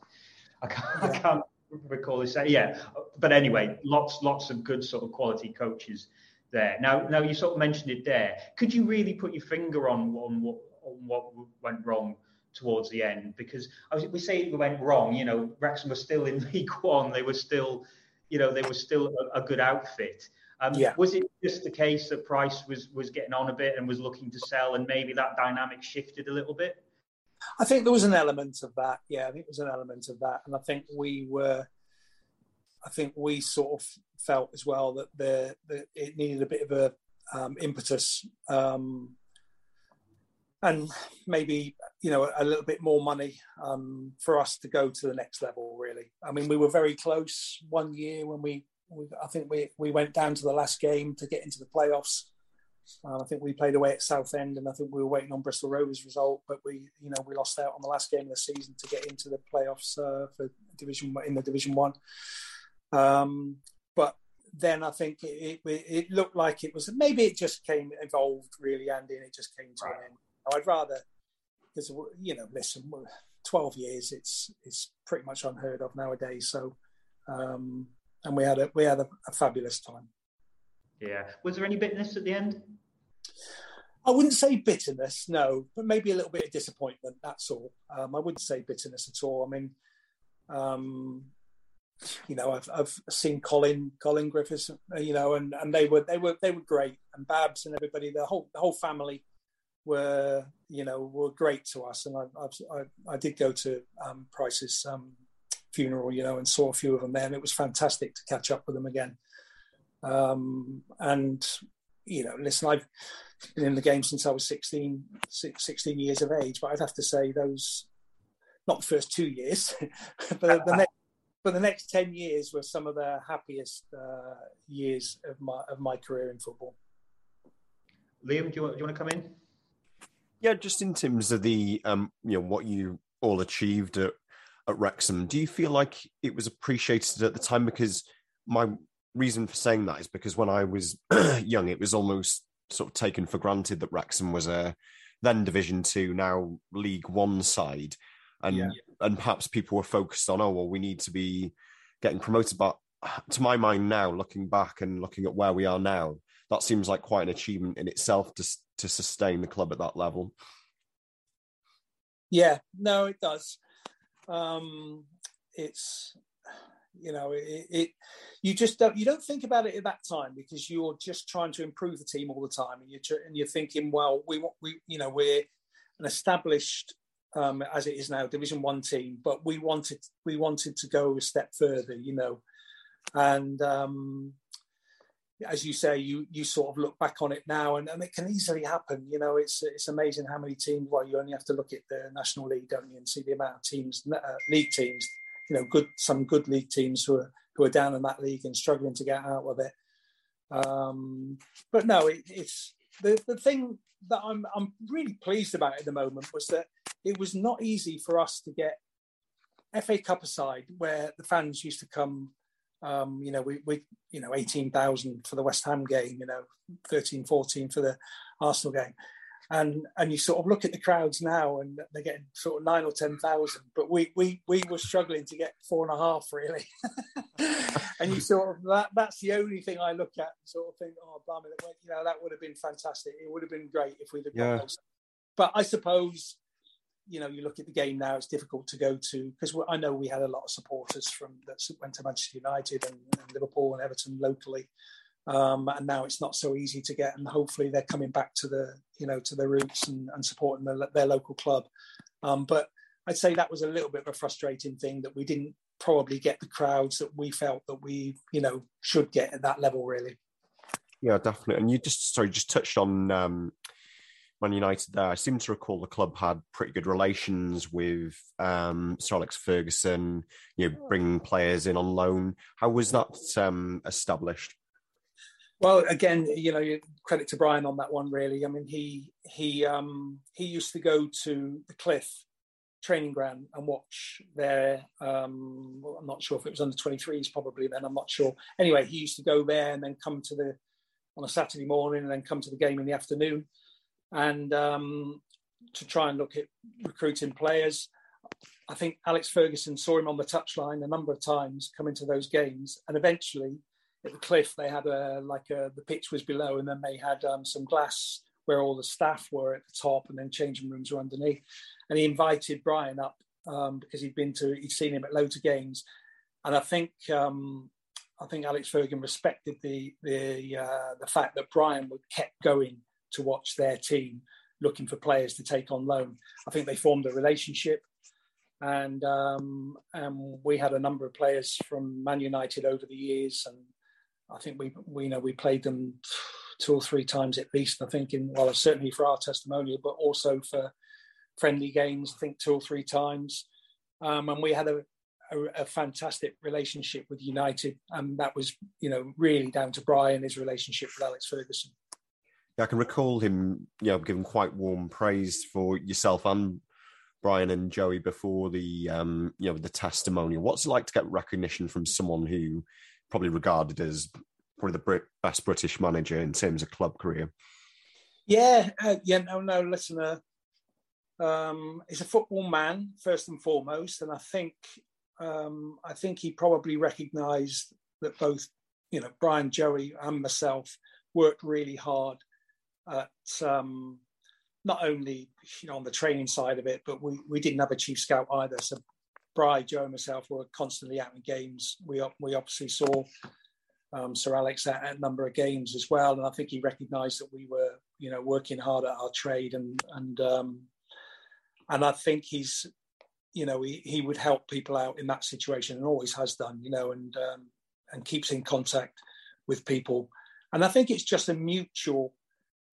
Speaker 4: I can't, I can't recall his name. Yeah, but anyway, lots lots of good sort of quality coaches there. Now, now you sort of mentioned it there. Could you really put your finger on on what on what went wrong? towards the end because I was, we say it went wrong. You know, Wrexham was still in League One. They were still, you know, they were still a, a good outfit. Um,
Speaker 6: Yeah.
Speaker 4: Was it just a case that Pryce was was getting on a bit and was looking to sell, and maybe that dynamic shifted a little bit?
Speaker 6: I think there was an element of that. Yeah, I think there was an element of that, and I think we were. I think we sort of felt as well that the, the it needed a bit of a um, impetus, um, and maybe you know a little bit more money um, for us to go to the next level. Really, I mean, we were very close one year when we, we I think we we went down to the last game to get into the playoffs. I think we played away at Southend, and I think we were waiting on Bristol Rovers result, but we, you know, we lost out on the last game of the season to get into the playoffs uh, for division in the Division One. Um, but then I think it, it, it looked like it was maybe it just came evolved really, Andy, and it just came to an end. I'd rather because you know, listen, twelve years it's it's pretty much unheard of nowadays. So, um, and we had a we had a, a fabulous time.
Speaker 4: Yeah. Was there any bitterness at the end?
Speaker 6: I wouldn't say bitterness, no, but maybe a little bit of disappointment. That's all. Um, I wouldn't say bitterness at all. I mean, um, you know, I've I've seen Colin Colin Griffiths, uh, you know, and, and they were they were they were great, and Babs and everybody, the whole the whole family were you know were great to us, and I I, I did go to um, Pryce's um, funeral, you know, and saw a few of them there, and it was fantastic to catch up with them again. Um, and you know, listen, I've been in the game since I was 16, 16 years of age, but I'd have to say those, not the first two years, but the next, but the next 10 years were some of the happiest uh, years of my, of my career in football.
Speaker 4: Liam, do you want, do you want to come in?
Speaker 5: Yeah, just in terms of the um, you know, what you all achieved at, at Wrexham, do you feel like it was appreciated at the time? Because my reason for saying that is because when I was young, it was almost sort of taken for granted that Wrexham was a then Division Two, now League One side, and
Speaker 6: Yeah.
Speaker 5: and perhaps people were focused on, oh well, we need to be getting promoted. But to my mind now, looking back and looking at where we are now, that seems like quite an achievement in itself to to sustain the club at that level.
Speaker 6: Yeah, no, it does. Um, it's you know it, it you just don't you don't think about it at that time because you're just trying to improve the team all the time and you're and you're thinking well we want we you know we're an established um, as it is now division one team but we wanted we wanted to go a step further you know. And um, as you say you you sort of look back on it now and, and it can easily happen you know it's it's amazing how many teams well you only have to look at the national league don't you and see the amount of teams uh, league teams you know good some good league teams who are who are down in that league and struggling to get out of it. Um but no it, it's the the thing that i'm i'm really pleased about at the moment was that it was not easy for us to get fa cup aside where the fans used to come um, you know, we, we you know, 18,000 for the West Ham game, you know, 13, 14 for the Arsenal game. And and you sort of look at the crowds now and they're getting sort of nine or 10,000, but we, we, we were struggling to get four and a half really. and you sort of, that, that's the only thing I look at and sort of think, oh, blimey, that, you know, that would have been fantastic. It would have been great if we'd have got
Speaker 5: Yeah.
Speaker 6: those. But I suppose, you know, you look at the game now, it's difficult to go to because I know we had a lot of supporters from that went to Manchester United and, and Liverpool and Everton locally, um, and now it's not so easy to get. And hopefully, they're coming back to the you know to their roots and, and supporting their, their local club. Um, but I'd say that was a little bit of a frustrating thing that we didn't probably get the crowds that we felt that we you know should get at that level really.
Speaker 5: Yeah, definitely. And you just sorry, just touched on um, Man United there. I seem to recall the club had pretty good relations with um, Sir Alex Ferguson. You know, bringing players in on loan. How was that um, established?
Speaker 6: Well, again, you know, credit to Brian on that one. Really, I mean, he he um, he used to go to the Cliff training ground and watch their. Um, well, I'm not sure if it was under 23s, probably then. I'm not sure. Anyway, he used to go there and then come to the on a Saturday morning and then come to the game in the afternoon, and um, to try and look at recruiting players. I think Alex Ferguson saw him on the touchline a number of times coming to those games, and eventually at the cliff they had a like a the pitch was below and then they had um, some glass where all the staff were at the top and then changing rooms were underneath and he invited brian up um, because he'd been to he'd seen him at loads of games and i think um, I think Alex Ferguson respected the the uh, the fact that Brian would kept going to watch their team, looking for players to take on loan. I think they formed a relationship, and um, and we had a number of players from Man United over the years, and I think we we you know we played them two or three times at least. I think in well certainly for our testimonial, but also for friendly games. I think two or three times, um, and we had a, a, a fantastic relationship with United, and that was you know really down to Brian his relationship with Alex Ferguson.
Speaker 5: I can recall him, you know, giving quite warm praise for yourself and Brian and Joey before the, um, you know, the testimonial. What's it like to get recognition from someone who probably regarded as probably the Brit- best British manager in terms of club career?
Speaker 6: Yeah, uh, yeah, no, no, listen, uh, um, he's a football man first and foremost, and I think um, I think he probably recognised that both, you know, Brian, Joey, and myself worked really hard at um, not only you know on the training side of it, but we we didn't have a chief scout either. So Bry, Joe, and myself were constantly out in games. We we obviously saw um, Sir Alex at, at, a number of games as well, and I think he recognised that we were you know working hard at our trade and and um, and I think he's you know he, he would help people out in that situation and always has done you know and um, and keeps in contact with people and I think it's just a mutual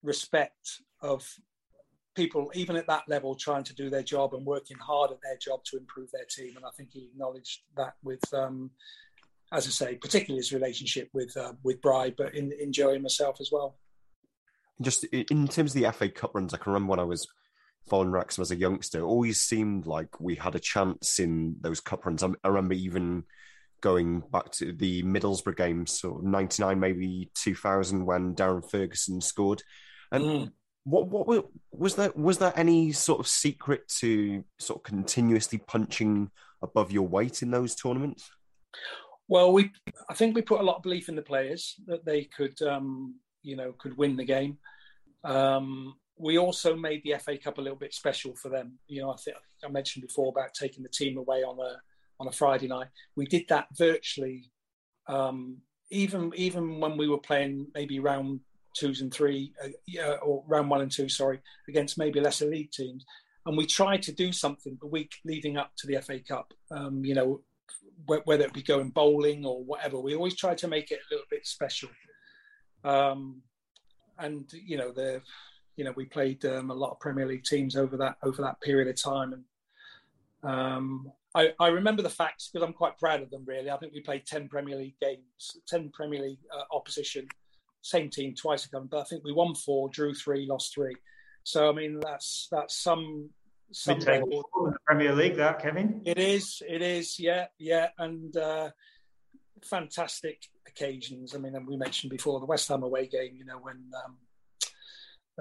Speaker 6: respect of people, even at that level, trying to do their job and working hard at their job to improve their team. And I think he acknowledged that with, um, as I say, particularly his relationship with uh, with Bry, but in, in Joey and myself as well.
Speaker 5: Just in terms of the FA Cup runs, I can remember when I was following Wrexham as a youngster, it always seemed like we had a chance in those cup runs. I, I remember even going back to the Middlesbrough games, sort of 99, maybe 2000, when Darren Ferguson scored. And mm. what what was there was there any sort of secret to sort of continuously punching above your weight in those tournaments?
Speaker 6: Well, we I think we put a lot of belief in the players that they could um, you know could win the game. Um, we also made the FA Cup a little bit special for them. You know, I think I mentioned before about taking the team away on a on a Friday night. We did that virtually, um, even even when we were playing maybe round twos and three, uh, or round one and two, sorry, against maybe lesser league teams. And we tried to do something the week leading up to the FA Cup. Um, you know, whether it be going bowling or whatever, we always try to make it a little bit special. Um, and you know, the you know we played um, a lot of Premier League teams over that over that period of time, and um, I, I, remember the facts because I'm quite proud of them. Really, I think we played ten Premier League games, ten Premier League uh, opposition same team twice ago, but I think we won four, drew three, lost three. So I mean, that's that's some some level.
Speaker 4: In the Premier League. That Kevin,
Speaker 6: it is, it is, yeah, yeah, and uh, fantastic occasions. I mean, and we mentioned before the West Ham away game. You know when. Um,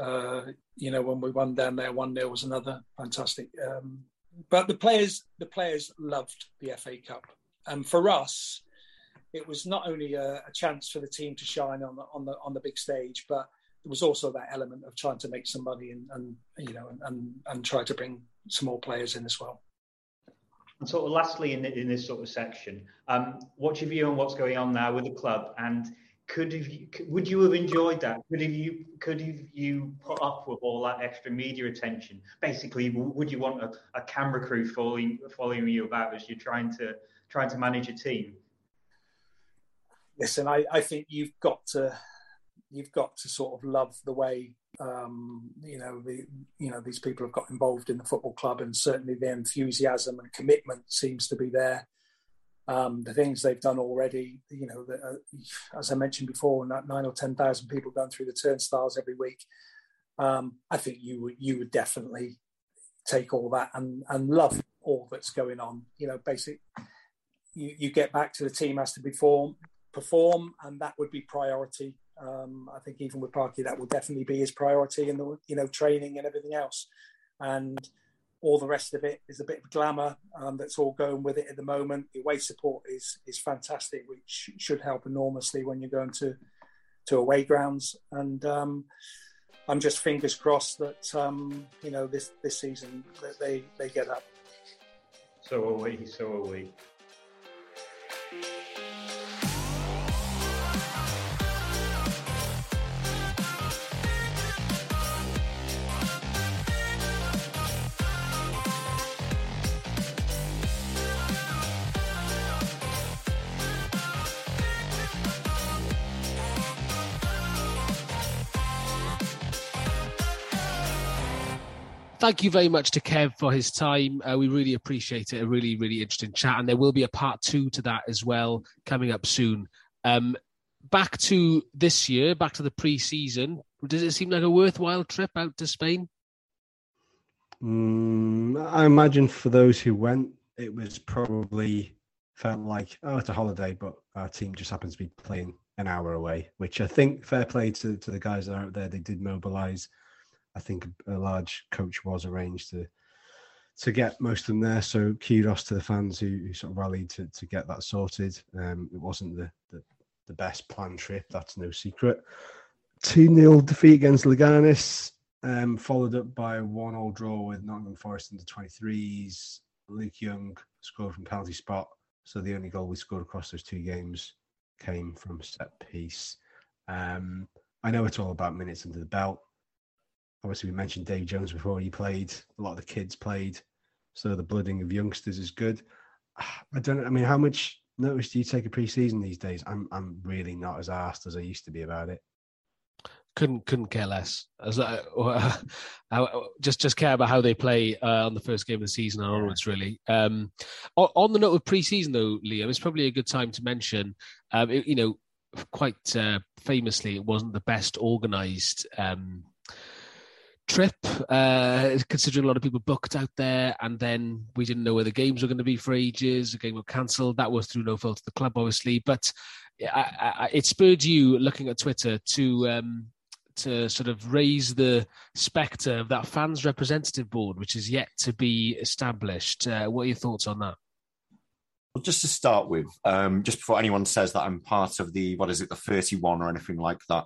Speaker 6: uh, you know when we won down there, one 0 was another fantastic. Um, but the players, the players loved the FA Cup, and for us, it was not only a, a, chance for the team to shine on the on the on the big stage, but there was also that element of trying to make some money and, and you know and, and, and try to bring some more players in as well.
Speaker 4: And sort of lastly, in, in this sort of section, um, what's your view on what's going on now with the club? And could have you, would you have enjoyed that? Could have you could have you put up with all that extra media attention? Basically, would you want a, a camera crew following following you about as you're trying to trying to manage a team?
Speaker 6: Listen, I, I think you've got to you've got to sort of love the way um, you know the you know these people have got involved in the football club, and certainly the enthusiasm and commitment seems to be there. Um, the things they've done already, you know, the, uh, as I mentioned before, nine or ten thousand people going through the turnstiles every week. Um, I think you would you would definitely take all that and and love all that's going on. You know, basic. You, you get back to the team has to be formed perform, and that would be priority. Um, I think even with Parky, that will definitely be his priority in the you know training and everything else, and all the rest of it is a bit of glamour um, that's all going with it at the moment. The away support is is fantastic, which should help enormously when you're going to to away grounds. And um, I'm just fingers crossed that um, you know this this season that they they get up.
Speaker 4: So are we. So are we.
Speaker 2: Thank you very much to Kev for his time. Uh, we really appreciate it. A really, really interesting chat. And there will be a part two to that as well coming up soon. Um, back to this year, back to the pre season. Does it seem like a worthwhile trip out to Spain?
Speaker 3: Mm, I imagine for those who went, it was probably felt like, oh, it's a holiday, but our team just happens to be playing an hour away, which I think fair play to, to the guys that are out there. They did mobilize. I think a large coach was arranged to to get most of them there. So kudos to the fans who, who sort of rallied to, to get that sorted. Um, it wasn't the, the, the best planned trip, that's no secret. 2 0 defeat against Leganes, um, followed up by one all draw with Nottingham Forest into 23s. Luke Young scored from penalty spot. So the only goal we scored across those two games came from set piece. Um, I know it's all about minutes under the belt. Obviously, we mentioned Dave Jones before. He played. A lot of the kids played. So the blooding of youngsters is good. I don't. I mean, how much notice do you take a pre-season these days? I'm. I'm really not as asked as I used to be about it.
Speaker 2: Couldn't couldn't care less. As uh, uh, just just care about how they play uh, on the first game of the season and onwards. Really. Um, on, on, the note of pre-season, though, Liam, it's probably a good time to mention. Um, it, you know, quite uh, famously, it wasn't the best organised um, trip, uh, considering a lot of people booked out there, and then we didn't know where the games were going to be for ages. The game got cancelled. That was through no fault of the club, obviously, but I, I, it spurred you looking at Twitter to um, to sort of raise the spectre of that fans representative board, which is yet to be established. Uh, what are your thoughts on that?
Speaker 5: Well, just to start with, um, just before anyone says that I'm part of the what is it, the 31 or anything like that,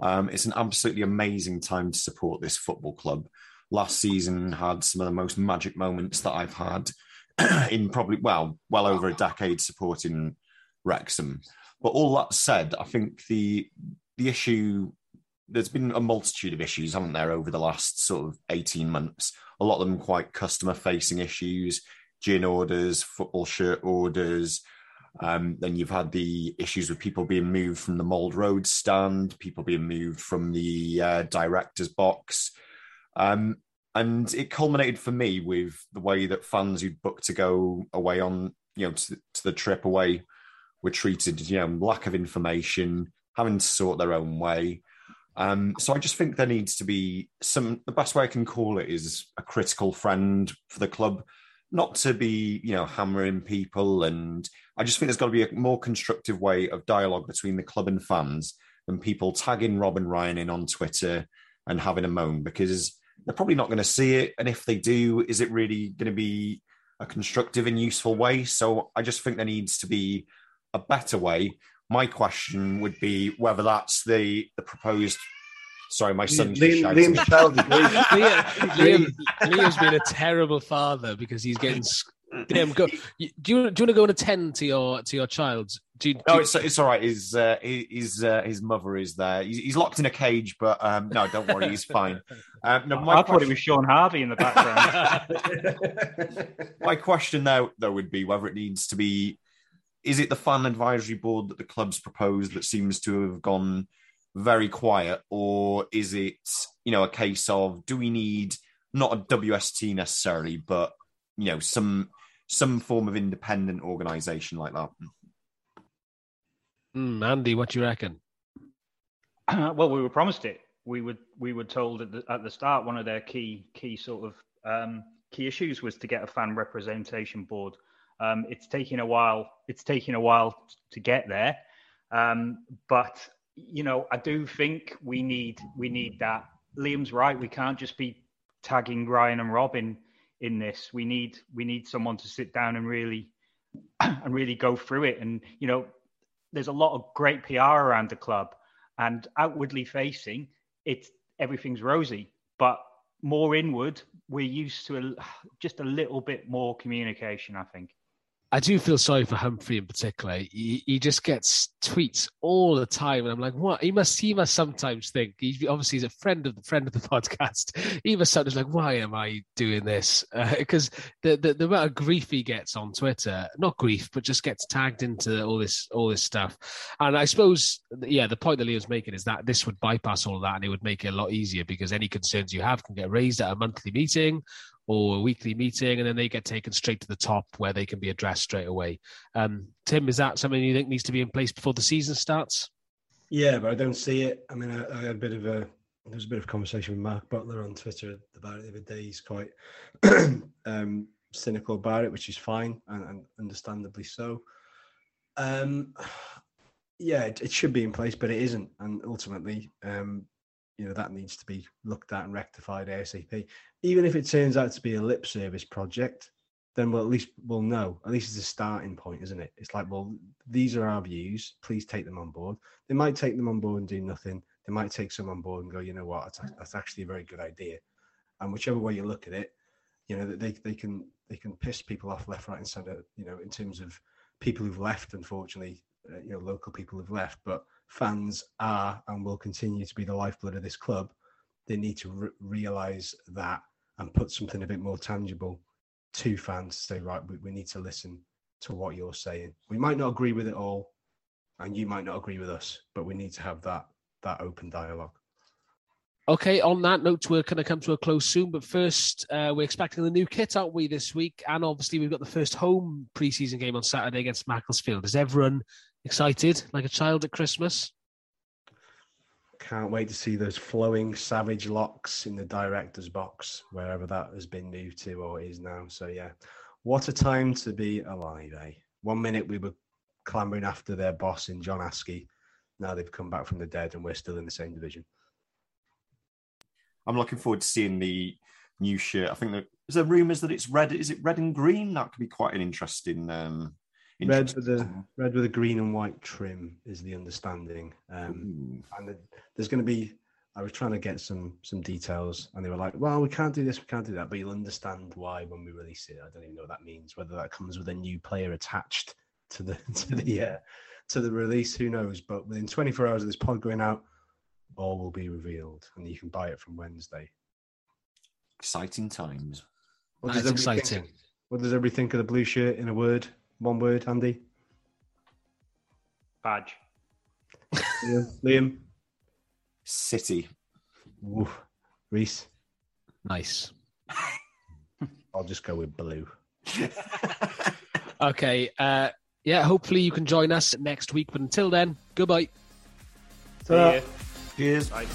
Speaker 5: um, it's an absolutely amazing time to support this football club. Last season had some of the most magic moments that I've had in probably well, well over a decade supporting Wrexham. But all that said, I think the the issue there's been a multitude of issues, haven't there, over the last sort of 18 months? A lot of them quite customer facing issues, gin orders, football shirt orders, um, then you've had the issues with people being moved from the Mold Road stand, people being moved from the uh, director's box. Um, and it culminated for me with the way that fans who'd booked to go away on, you know, to, to the trip away were treated, you know, lack of information, having to sort their own way. Um, so I just think there needs to be some. The best way I can call it is a critical friend for the club not to be, you know, hammering people. And I just think there's got to be a more constructive way of dialogue between the club and fans than people tagging Rob and Ryan in on Twitter and having a moan because they're probably not going to see it. And if they do, is it really going to be a constructive and useful way? So I just think there needs to be a better way. My question would be whether that's the the proposed Sorry, my son. Liam, Liam,
Speaker 2: Liam, Liam, Liam's been a terrible father because he's getting. Damn, go. Do you, do you want to go and attend to your to your child? Do you, do
Speaker 5: no, it's it's all right. His uh, his uh, his mother is there. He's, he's, locked in a cage, but um, no, don't worry, he's fine.
Speaker 4: Um, no, I thought it was Sean Harvey in the background.
Speaker 5: my question though, though, would be whether it needs to be. Is it the fan advisory board that the club's proposed that seems to have gone very quiet, or is it you know a case of do we need not a WST necessarily, but you know some some form of independent organization like that?
Speaker 2: Mm, Andy, what do you reckon?
Speaker 4: well, we were promised it. We were we were told at the, at the start one of their key key sort of um, key issues was to get a fan representation board. Um, it's taking a while. It's taking a while to get there, um, but you know, I do think we need we need that. Liam's right. We can't just be tagging Ryan and Robin in this. We need we need someone to sit down and really and really go through it. And you know, there's a lot of great PR around the club, and outwardly facing, it's everything's rosy. But more inward, we're used to a, just a little bit more communication. I think.
Speaker 2: I do feel sorry for Humphrey in particular. He, he just gets tweets all the time, and I'm like, what? He must he must sometimes think. He obviously he's a friend of the friend of the podcast. He must sometimes like, why am I doing this? Because uh, the, the the amount of grief he gets on Twitter, not grief, but just gets tagged into all this all this stuff. And I suppose, yeah, the point that Leo's making is that this would bypass all of that, and it would make it a lot easier because any concerns you have can get raised at a monthly meeting or a weekly meeting, and then they get taken straight to the top where they can be addressed straight away. Um, Tim, is that something you think needs to be in place before the season starts?
Speaker 3: Yeah, but I don't see it. I mean, I, I had a bit of a there was a bit of conversation with Mark Butler on Twitter about it the other day. He's quite um, cynical about it, which is fine and, and understandably so. Um, yeah, it, it, should be in place, but it isn't, and ultimately, um, you know, that needs to be looked at and rectified ASAP even if it turns out to be a lip service project, then we'll at least we'll know. At least it's a starting point, isn't it? It's like, well, these are our views. Please take them on board. They might take them on board and do nothing. They might take some on board and go, you know what, that's, that's actually a very good idea. And whichever way you look at it, you know, they they can they can piss people off left, right, and centre. You know, in terms of people who've left, unfortunately, uh, you know, local people have left, but fans are and will continue to be the lifeblood of this club. They need to re- realize that and put something a bit more tangible to fans to say, right, we, we need to listen to what you're saying. We might not agree with it all, and you might not agree with us, but we need to have that that open dialogue.
Speaker 2: Okay, on that note, we're going to come to a close soon. But first, uh, we're expecting the new kit, aren't we, this week? And obviously, we've got the first home preseason game on Saturday against Macclesfield. Is everyone excited, like a child at Christmas?
Speaker 3: Can't wait to see those flowing savage locks in the director's box, wherever that has been moved to or is now. So, yeah, what a time to be alive, eh? One minute we were clambering after their boss in John Askey. Now they've come back from the dead and we're still in the same division.
Speaker 5: I'm looking forward to seeing the new shirt. I think there, is there rumours that it's red. Is it red and green? That could be quite an interesting um,
Speaker 3: Red with a red with a green and white trim is the understanding, um, and the, there's going to be. I was trying to get some some details, and they were like, "Well, we can't do this, we can't do that," but you'll understand why when we release it. I don't even know what that means. Whether that comes with a new player attached to the to the uh, to the release, who knows? But within 24 hours of this pod going out, all will be revealed, and you can buy it from Wednesday.
Speaker 5: Exciting times.
Speaker 2: What That's exciting.
Speaker 3: Think, what does everybody think of the blue shirt in a word? One word, Andy.
Speaker 4: Badge.
Speaker 3: Liam. Liam.
Speaker 5: City.
Speaker 3: Oof. Reese.
Speaker 2: Nice.
Speaker 3: I'll just go with blue.
Speaker 2: okay. Uh, yeah, hopefully you can join us next week. But until then, goodbye.
Speaker 3: Ta-da.
Speaker 5: Cheers.
Speaker 4: Bye.